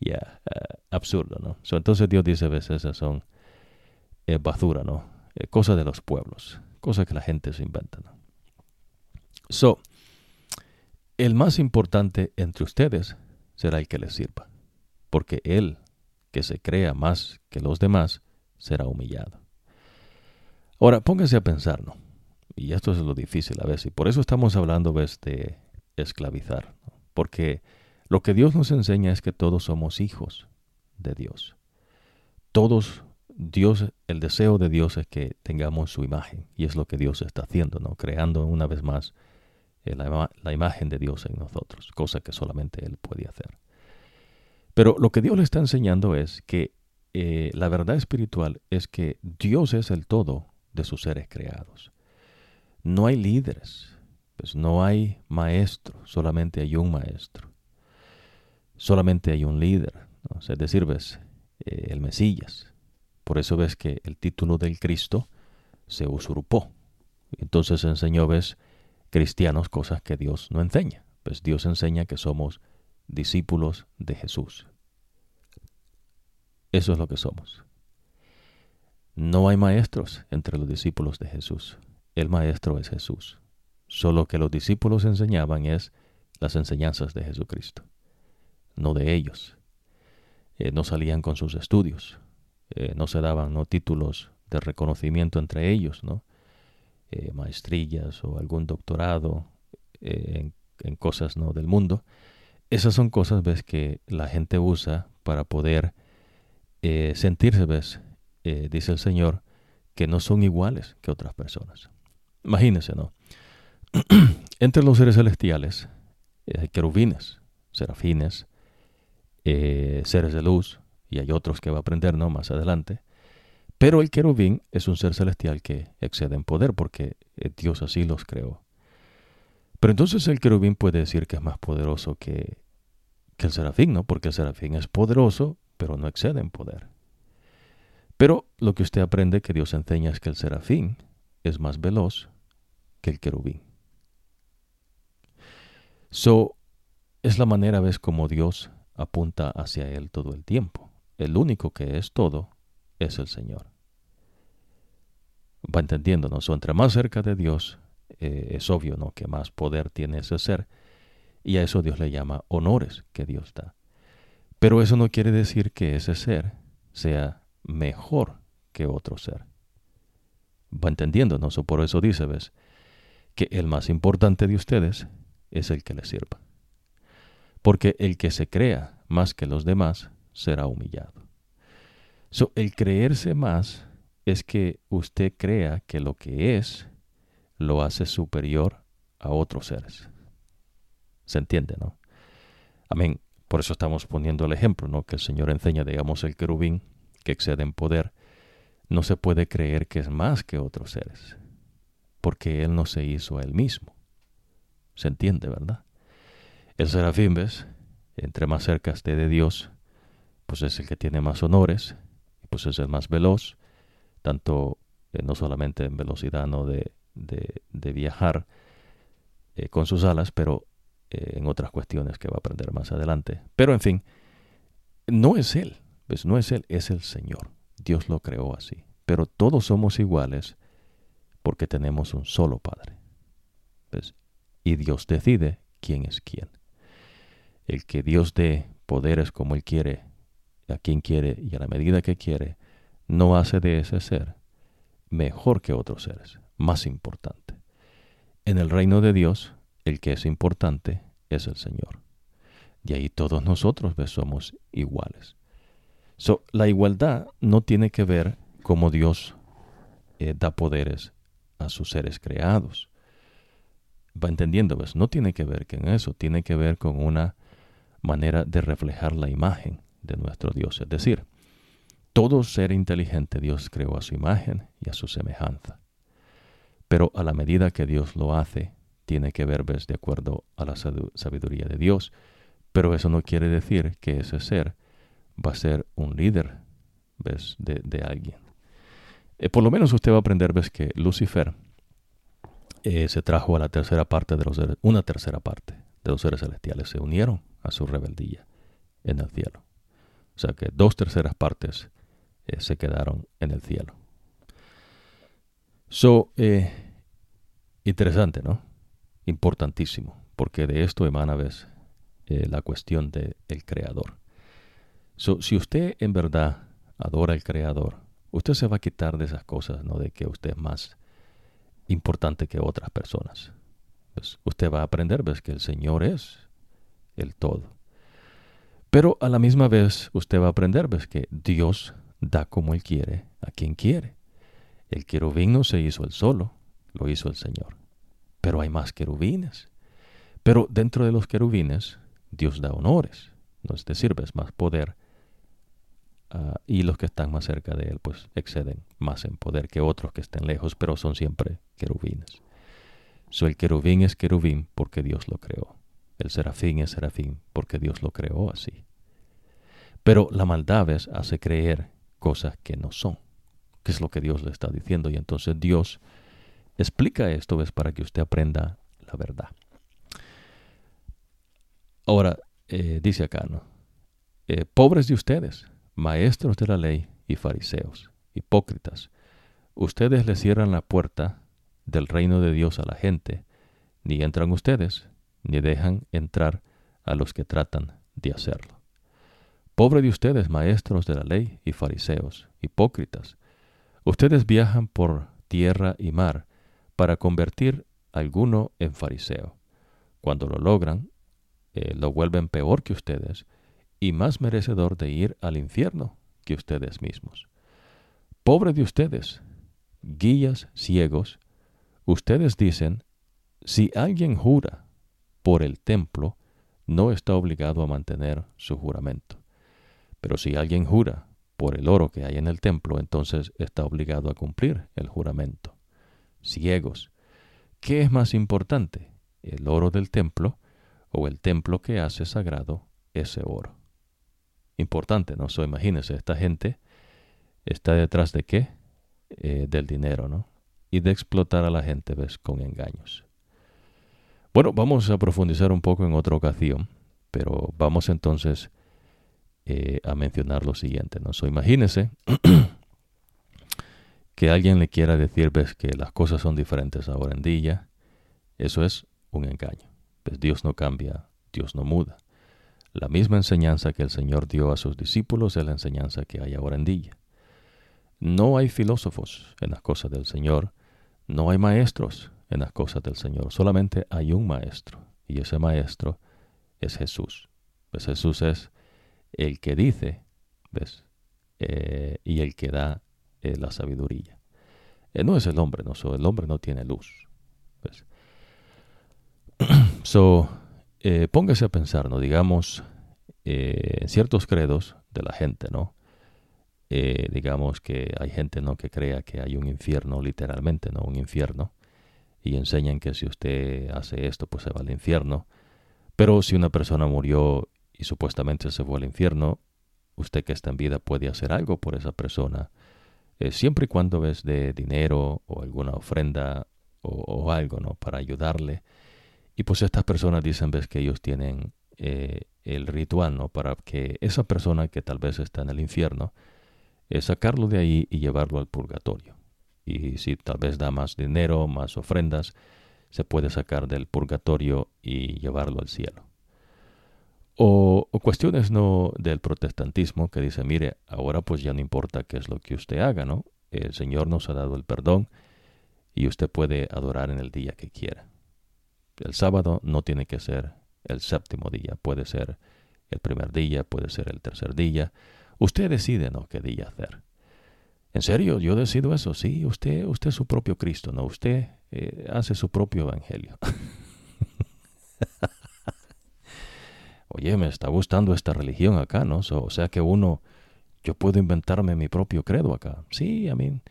Ya, eh, absurdo, ¿no? entonces Dios dice veces esas son eh, basura, ¿no? cosas de los pueblos, cosas que la gente se inventa, ¿no? So, el más importante entre ustedes será el que les sirva, porque él que se crea más que los demás será humillado. Ahora, póngase a pensar, ¿no? Y esto es lo difícil a veces, y por eso estamos hablando de esclavizar, porque lo que Dios nos enseña es que todos somos hijos de Dios. Todos, Dios, el deseo de Dios es que tengamos su imagen, y es lo que Dios está haciendo, ¿no? Creando una vez más eh, la, imagen de Dios en nosotros, cosa que solamente Él puede hacer. Pero lo que Dios le está enseñando es que eh, la verdad espiritual es que Dios es el todo de sus seres creados. No hay líderes, pues no hay maestro, solamente hay un maestro. Solamente hay un líder, es decir, ves, eh, el Mesías. Por eso ves que el título del Cristo se usurpó. Entonces enseñó, ves, cristianos cosas que Dios no enseña. Pues Dios enseña que somos discípulos de Jesús. Eso es lo que somos. No hay maestros entre los discípulos de Jesús. El maestro es Jesús. Solo que los discípulos enseñaban es las enseñanzas de Jesucristo, no de ellos. Eh, no salían con sus estudios, eh, no se daban no títulos de reconocimiento entre ellos, ¿no? Eh, maestrillas o algún doctorado en, en, cosas no del mundo. Esas son cosas, ves, que la gente usa para poder sentirse, ves, dice el Señor, que no son iguales que otras personas. Imagínense, ¿no? *clears throat* Entre los seres celestiales hay querubines, serafines, eh, seres de luz, y hay otros que va a aprender ¿no? más adelante. Pero el querubín es un ser celestial que excede en poder porque eh, Dios así los creó. Pero entonces el querubín puede decir que es más poderoso que, que el serafín, ¿no? Porque el serafín es poderoso, pero no excede en poder. Pero lo que usted aprende que Dios enseña es que el serafín es más veloz que el querubín. So, es la manera, ves, como Dios apunta hacia Él todo el tiempo. El único que es todo es el Señor. Va entendiéndonos, so, entre más cerca de Dios, eh, es obvio, ¿no? Que más poder tiene ese ser. Y a eso Dios le llama honores que Dios da. Pero eso no quiere decir que ese ser sea mejor que otro ser. Va entendiéndonos, o por eso dice, ves, que el más importante de ustedes es el que le sirva. Porque el que se crea más que los demás será humillado. So, el creerse más es que usted crea que lo que es lo hace superior a otros seres. ¿Se entiende, no? Amén. Por eso estamos poniendo el ejemplo, ¿no? Que el Señor enseña, digamos, el querubín que excede en poder. No se puede creer que es más que otros seres, porque Él no se hizo a Él mismo. Se entiende, ¿verdad? El serafín, ¿ves? Entre más cerca esté de Dios, pues es el que tiene más honores, pues es el más veloz, tanto eh, no solamente en velocidad no de, de, viajar eh, con sus alas, pero eh, en otras cuestiones que va a aprender más adelante. Pero en fin, no es Él, ¿ves? No es Él, es el Señor. Dios lo creó así. Pero todos somos iguales porque tenemos un solo Padre. ¿Ves? y Dios decide quién es quién. El que Dios dé poderes como Él quiere, a quien quiere y a la medida que quiere, no hace de ese ser mejor que otros seres, más importante. En el reino de Dios, el que es importante es el Señor. De ahí todos nosotros somos iguales. So, la igualdad no tiene que ver cómo Dios eh, da poderes a sus seres creados va entendiendo, pues no tiene que ver con eso, tiene que ver con una manera de reflejar la imagen de nuestro Dios. Es decir, todo ser inteligente Dios creó a su imagen y a su semejanza. Pero a la medida que Dios lo hace, tiene que ver de acuerdo a la sabiduría de Dios. Pero eso no quiere decir que ese ser va a ser un líder ¿ves? De, de alguien. Eh, por lo menos usted va a aprender ¿ves? que Lucifer eh, se trajo a la tercera parte de los seres, una tercera parte de los seres celestiales se unieron a su rebeldía en el cielo. O sea que dos terceras partes eh, se quedaron en el cielo. So, eh, interesante, ¿no? Importantísimo, porque de esto emana ¿ves? la cuestión del creador. So, si usted en verdad adora al creador, usted se va a quitar de esas cosas, ¿no? De que usted es más importante que otras personas. Usted va a aprender ves que el Señor es el todo. Pero a la misma vez usted va a aprender que Dios da como Él quiere a quien quiere. El querubín no se hizo el solo, lo hizo el Señor. Pero hay más querubines. Pero dentro de los querubines Dios da honores, no es decir, ves más poder Ah, y los que están más cerca de él pues exceden más en poder que otros que estén lejos, pero son siempre querubines. So, el querubín es querubín porque Dios lo creó. El serafín es serafín porque Dios lo creó así. Pero la maldad hace creer cosas que no son, que es lo que Dios le está diciendo. Y entonces Dios explica esto ¿ves? para que usted aprenda la verdad. Ahora, eh, dice acá, ¿no? Eh, pobres de ustedes, maestros de la ley y fariseos, hipócritas, ustedes le cierran la puerta del reino de Dios a la gente, ni entran ustedes, ni dejan entrar a los que tratan de hacerlo. Pobre de ustedes, maestros de la ley y fariseos, hipócritas, ustedes viajan por tierra y mar para convertir alguno en fariseo. Cuando lo logran, eh, lo vuelven peor que ustedes y más merecedor de ir al infierno que ustedes mismos. Pobre de ustedes, guías ciegos, ustedes dicen, si alguien jura por el templo, no está obligado a mantener su juramento. Pero si alguien jura por el oro que hay en el templo, entonces está obligado a cumplir el juramento. Ciegos, ¿qué es más importante, el oro del templo o el templo que hace sagrado ese oro? Importante, ¿no? So, imagínense, esta gente está detrás de qué? Eh, del dinero, ¿no? Y de explotar a la gente, ¿ves? Con engaños. Bueno, vamos a profundizar un poco en otra ocasión, pero vamos entonces eh, a mencionar lo siguiente, ¿no? So, imagínense *clears throat* que alguien le quiera decir, ves, que las cosas son diferentes ahora en día, eso es un engaño. Pues Dios no cambia, Dios no muda. La misma enseñanza que el Señor dio a sus discípulos es la enseñanza que hay ahora en día. No hay filósofos en las cosas del Señor, no hay maestros en las cosas del Señor, solamente hay un maestro, y ese maestro es Jesús. Pues Jesús es el que dice, ¿ves? Eh, y el que da eh, la sabiduría. Eh, no es el hombre, no, el hombre no tiene luz. ¿ves? *clears throat* so, póngase a pensar, ¿no? Digamos, ciertos credos de la gente, ¿no? Digamos que hay gente no que crea que hay un infierno literalmente no un infierno y enseñan que si usted hace esto pues se va al infierno. Pero si una persona murió y supuestamente se fue al infierno usted que está en vida puede hacer algo por esa persona eh, siempre y cuando ves de dinero o alguna ofrenda o, algo no para ayudarle. Y pues estas personas dicen ves que ellos tienen eh, el ritual no para que esa persona que tal vez está en el infierno es sacarlo de ahí y llevarlo al purgatorio. Y si tal vez da más dinero, más ofrendas, se puede sacar del purgatorio y llevarlo al cielo. O, cuestiones no del protestantismo que dice, mire, ahora pues ya no importa qué es lo que usted haga, ¿no? El Señor nos ha dado el perdón y usted puede adorar en el día que quiera. El sábado no tiene que ser el séptimo día, puede ser el primer día, puede ser el tercer día, Usted decide, ¿no? ¿Qué día hacer? ¿En serio? ¿Yo decido eso? Sí, usted, usted es su propio Cristo, ¿no? Usted eh, hace su propio evangelio. *laughs* Oye, me está gustando esta religión acá, ¿no? o sea que uno, yo puedo inventarme mi propio credo acá. Sí, a mí,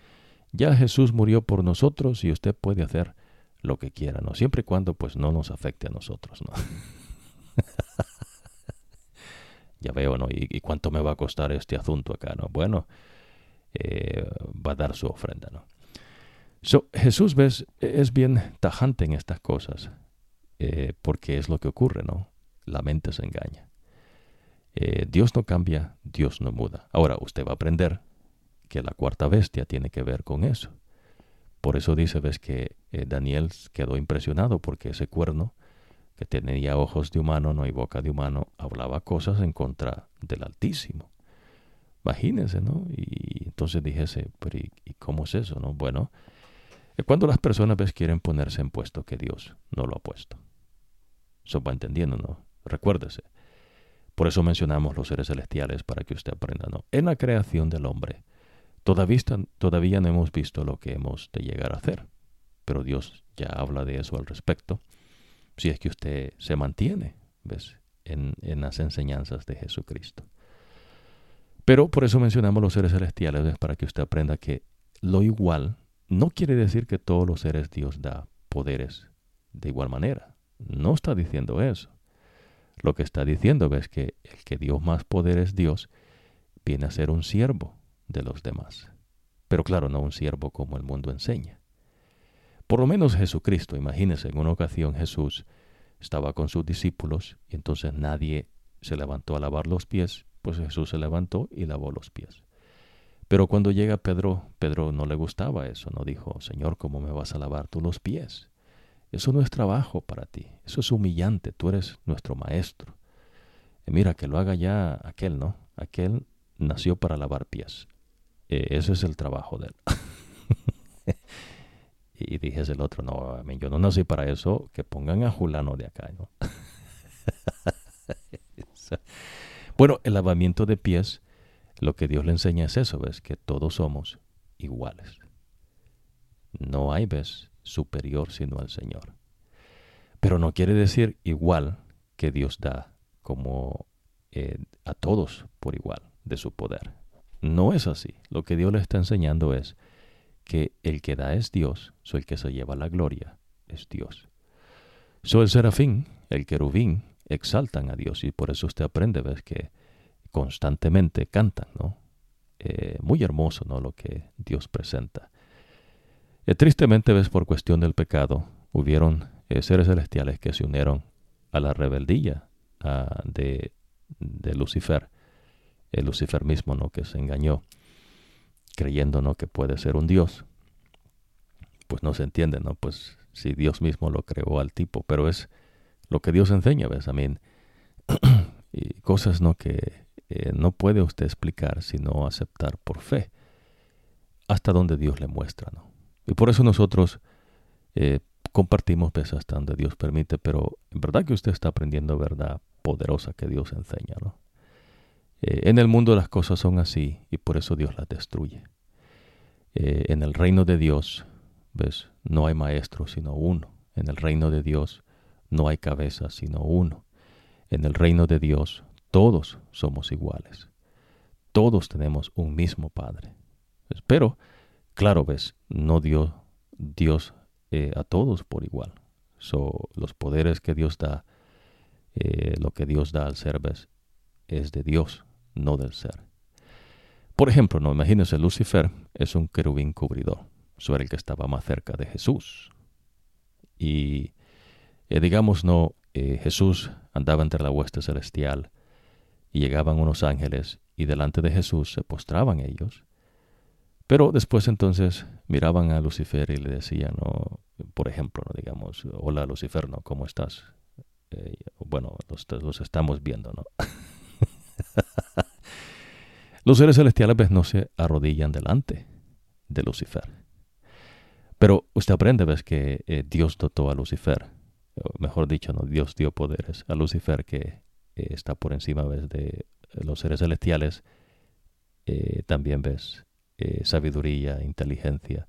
ya Jesús murió por nosotros y usted puede hacer lo que quiera, ¿no? Siempre y cuando pues no nos afecte a nosotros, ¿no? *laughs* ya veo, ¿no? ¿Y, cuánto me va a costar este asunto acá, ¿no? Bueno, eh, va a dar su ofrenda, ¿no? So, Jesús ves, es bien tajante en estas cosas, eh, porque es lo que ocurre, ¿no? La mente se engaña. Eh, Dios no cambia, Dios no muda. Ahora, usted va a aprender que la cuarta bestia tiene que ver con eso. Por eso dice, ves que Daniel quedó impresionado porque ese cuerno que tenía ojos de humano, no hay boca de humano, hablaba cosas en contra del Altísimo. Imagínense, ¿no? Y entonces dijese, pero ¿y, cómo es eso, no? Bueno, eh, cuando las personas ves quieren ponerse en puesto que Dios no lo ha puesto. Eso va entendiendo, ¿no? Recuérdese. Por eso mencionamos los seres celestiales para que usted aprenda, ¿no? En la creación del hombre, todavía, todavía no hemos visto lo que hemos de llegar a hacer, pero Dios ya habla de eso al respecto si es que usted se mantiene ¿ves? En, en las enseñanzas de Jesucristo. Pero por eso mencionamos los seres celestiales, para que usted aprenda que lo igual no quiere decir que todos los seres Dios da poderes de igual manera. No está diciendo eso. Lo que está diciendo es que el que dio más poder es Dios, viene a ser un siervo de los demás. Pero claro, no un siervo como el mundo enseña. Por lo menos Jesucristo, imagínense, en una ocasión Jesús estaba con sus discípulos y entonces nadie se levantó a lavar los pies, pues Jesús se levantó y lavó los pies. Pero cuando llega Pedro, Pedro no le gustaba eso, no dijo, Señor, ¿cómo me vas a lavar tú los pies? Eso no es trabajo para ti, eso es humillante, tú eres nuestro maestro. Y mira, que lo haga ya aquel, ¿no? Aquel nació para lavar pies. Eh, ese es el trabajo de él. *laughs* y dije el otro, no, yo no nací para eso, que pongan a Julano de acá, ¿no? *laughs* bueno, el lavamiento de pies lo que Dios le enseña es eso, ves, que todos somos iguales. No hay, ves, superior sino al Señor. Pero no quiere decir igual que Dios da como eh, a todos por igual de su poder. No es así. Lo que Dios le está enseñando es que el que da es Dios, so el que se lleva la gloria es Dios. So el serafín, el querubín, exaltan a Dios y por eso usted aprende, ves que constantemente cantan, ¿no? Eh, muy hermoso, ¿no? Lo que Dios presenta. Eh, tristemente, ves, por cuestión del pecado, hubieron eh, seres celestiales que se unieron a la rebeldía ah, de, de, Lucifer, el Lucifer mismo, ¿no? Que se engañó, creyendo, ¿no? Que puede ser un Dios. Pues no se entiende, ¿no? Pues si Dios mismo lo creó al tipo, pero es lo que Dios enseña, ¿ves? Mí, *clears throat* y cosas, ¿no? Que eh, no puede usted explicar sino aceptar por fe hasta donde Dios le muestra. ¿no? Y por eso nosotros eh, compartimos pues, hasta donde Dios permite, pero en verdad que usted está aprendiendo verdad poderosa que Dios enseña. ¿no? Eh, en el mundo las cosas son así y por eso Dios las destruye. en el reino de Dios, ¿ves? No hay maestro sino uno. En el reino de Dios no hay cabeza sino uno. En el reino de Dios todos somos iguales. Todos tenemos un mismo Padre. Pero, claro, ves, no dio Dios eh, a todos por igual. So, los poderes que Dios da, eh, lo que Dios da al ser, ves, es de Dios, no del ser. Por ejemplo, no Lucifer es un querubín cubridor, sobre el que estaba más cerca de Jesús. Y eh, digamos, no, Jesús andaba entre la hueste celestial y llegaban unos ángeles y delante de Jesús se postraban ellos. Pero después entonces miraban a Lucifer y le decían, no, por ejemplo, no digamos, hola Lucifer, ¿no? ¿Cómo estás? Eh, bueno, los, estamos viendo, ¿no? *laughs* los seres celestiales pues, no se arrodillan delante de Lucifer. Pero usted aprende, ves, que eh, Dios dotó a Lucifer, mejor dicho, no, Dios dio poderes a Lucifer que eh, está por encima ¿ves? de los seres celestiales, eh, también ves eh, sabiduría, inteligencia.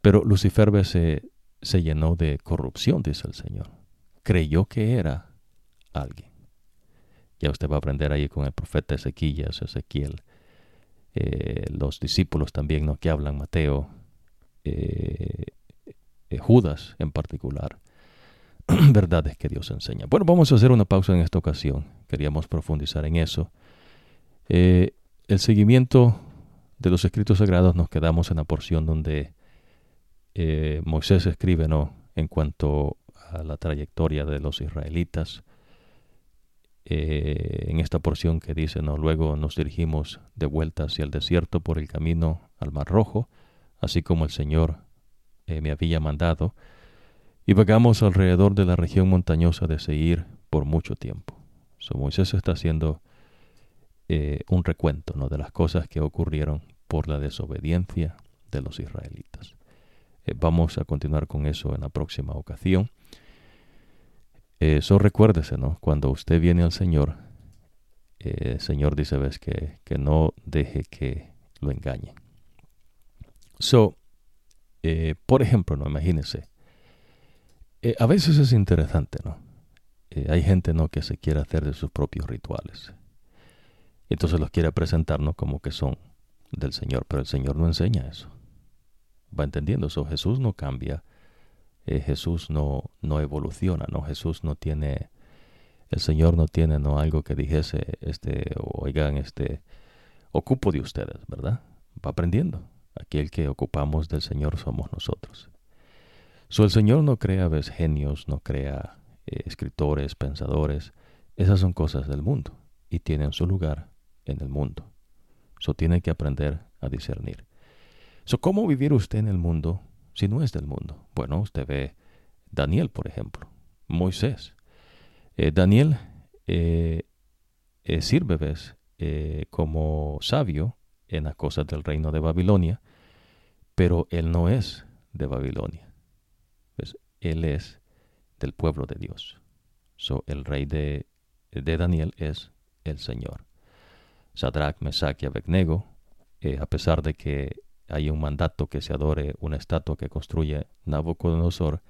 Pero Lucifer ¿ves? Se, llenó de corrupción, dice el Señor. Creyó que era alguien. Ya usted va a aprender ahí con el profeta Ezequías, Ezequiel, los discípulos también ¿no? que hablan, Mateo, Judas en particular. *clears throat* verdades que Dios enseña. Bueno, vamos a hacer una pausa en esta ocasión. Queríamos profundizar en eso. Eh, el seguimiento de los escritos sagrados nos quedamos en la porción donde eh, Moisés escribe ¿no? en cuanto a la trayectoria de los israelitas. Eh, en esta porción que dice, ¿no? luego nos dirigimos de vuelta hacia el desierto por el camino al Mar Rojo, así como el Señor me había mandado y vagamos alrededor de la región montañosa de Seir por mucho tiempo. So, Moisés está haciendo eh, un recuento ¿no? de las cosas que ocurrieron por la desobediencia de los israelitas. Eh, vamos a continuar con eso en la próxima ocasión. Eso recuérdese, ¿no? Cuando usted viene al Señor, eh, el Señor dice, ves, que, que no deje que lo engañen. So, por ejemplo, no imagínese, eh, a veces es interesante, ¿no? Eh, hay gente, ¿no? Que se quiere hacer de sus propios rituales. Entonces los quiere presentar, ¿no? Como que son del Señor, pero el Señor no enseña eso. Va entendiendo eso. Jesús no cambia. Eh, Jesús no, no evoluciona, ¿no? Jesús no tiene, el Señor no tiene, ¿no? Algo que dijese, este, oigan, este, ocupo de ustedes, ¿verdad? Va aprendiendo. Aquí el que ocupamos del Señor somos nosotros. So, el Señor no crea ves, genios, no crea eh, escritores, pensadores. Esas son cosas del mundo y tienen su lugar en el mundo. So, tiene que aprender a discernir. So, ¿Cómo vivir usted en el mundo si no es del mundo? Bueno, usted ve Daniel, por ejemplo, Moisés. Eh, Daniel eh, sirve, ves, como sabio en las cosas del reino de Babilonia, pero él no es de Babilonia. Él es del pueblo de Dios. So, el rey de, de Daniel es el Señor. Sadrach, Mesach y Abednego, a pesar de que hay un mandato que se adore una estatua que construye Nabucodonosor,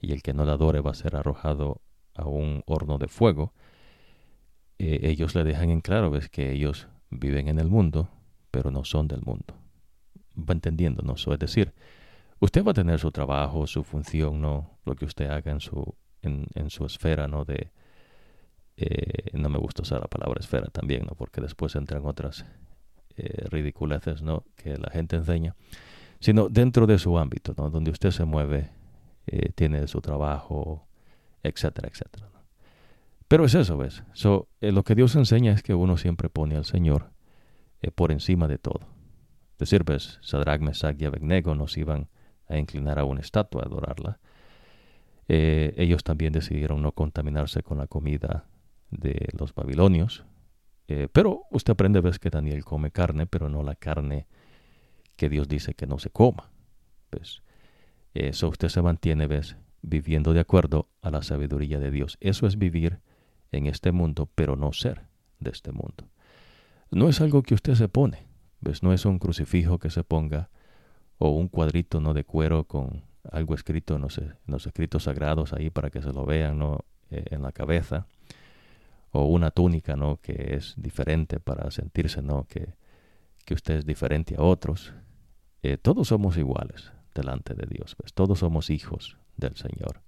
y el que no la adore va a ser arrojado a un horno de fuego, eh, ellos le dejan en claro ves que ellos viven en el mundo, pero no son del mundo. Va entendiendo, ¿no? es decir, usted va a tener su trabajo, su función, ¿no? Lo que usted haga en su, en, su esfera, ¿no? De, eh, no me gusta usar la palabra esfera también, ¿no? Porque después entran otras eh, ridiculeces, ¿no? Que la gente enseña, sino dentro de su ámbito, ¿no? Donde usted se mueve eh, tiene su trabajo, etcétera, etcétera. Pero es eso, ¿ves? So, lo que Dios enseña es que uno siempre pone al Señor por encima de todo. Es decir, pues, Sadrach, Mesach y Abednego nos iban a inclinar a una estatua, a adorarla. ellos también decidieron no contaminarse con la comida de los babilonios. pero usted aprende, ves, que Daniel come carne, pero no la carne que Dios dice que no se coma. Pues, eso usted se mantiene, ves, viviendo de acuerdo a la sabiduría de Dios. Eso es vivir en este mundo, pero no ser de este mundo. No es algo que usted se pone, ves, no es un crucifijo que se ponga o un cuadrito no de cuero con algo escrito en los escritos sagrados ahí para que se lo vean ¿no? Eh, en la cabeza o una túnica no que es diferente para sentirse no que, que usted es diferente a otros eh, todos somos iguales delante de Dios. Pues todos somos hijos del Señor.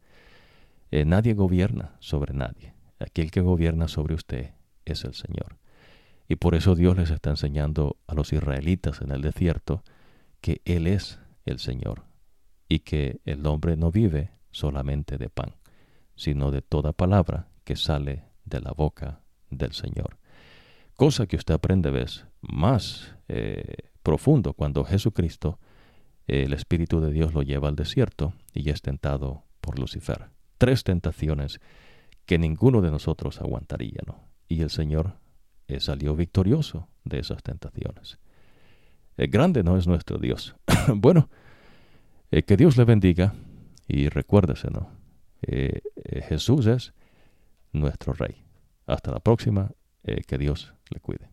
Eh, nadie gobierna sobre nadie. Aquel que gobierna sobre usted es el Señor. Y por eso Dios les está enseñando a los israelitas en el desierto que Él es el Señor y que el hombre no vive solamente de pan, sino de toda palabra que sale de la boca del Señor. Cosa que usted aprende, ves, más eh, profundo cuando Jesucristo el Espíritu de Dios lo lleva al desierto y es tentado por Lucifer. Tres tentaciones que ninguno de nosotros aguantaría, ¿no? Y el Señor eh, salió victorioso de esas tentaciones. El grande no es nuestro Dios. *coughs* bueno, eh, que Dios le bendiga y recuérdese, ¿no? Eh, Jesús es nuestro Rey. Hasta la próxima, que Dios le cuide.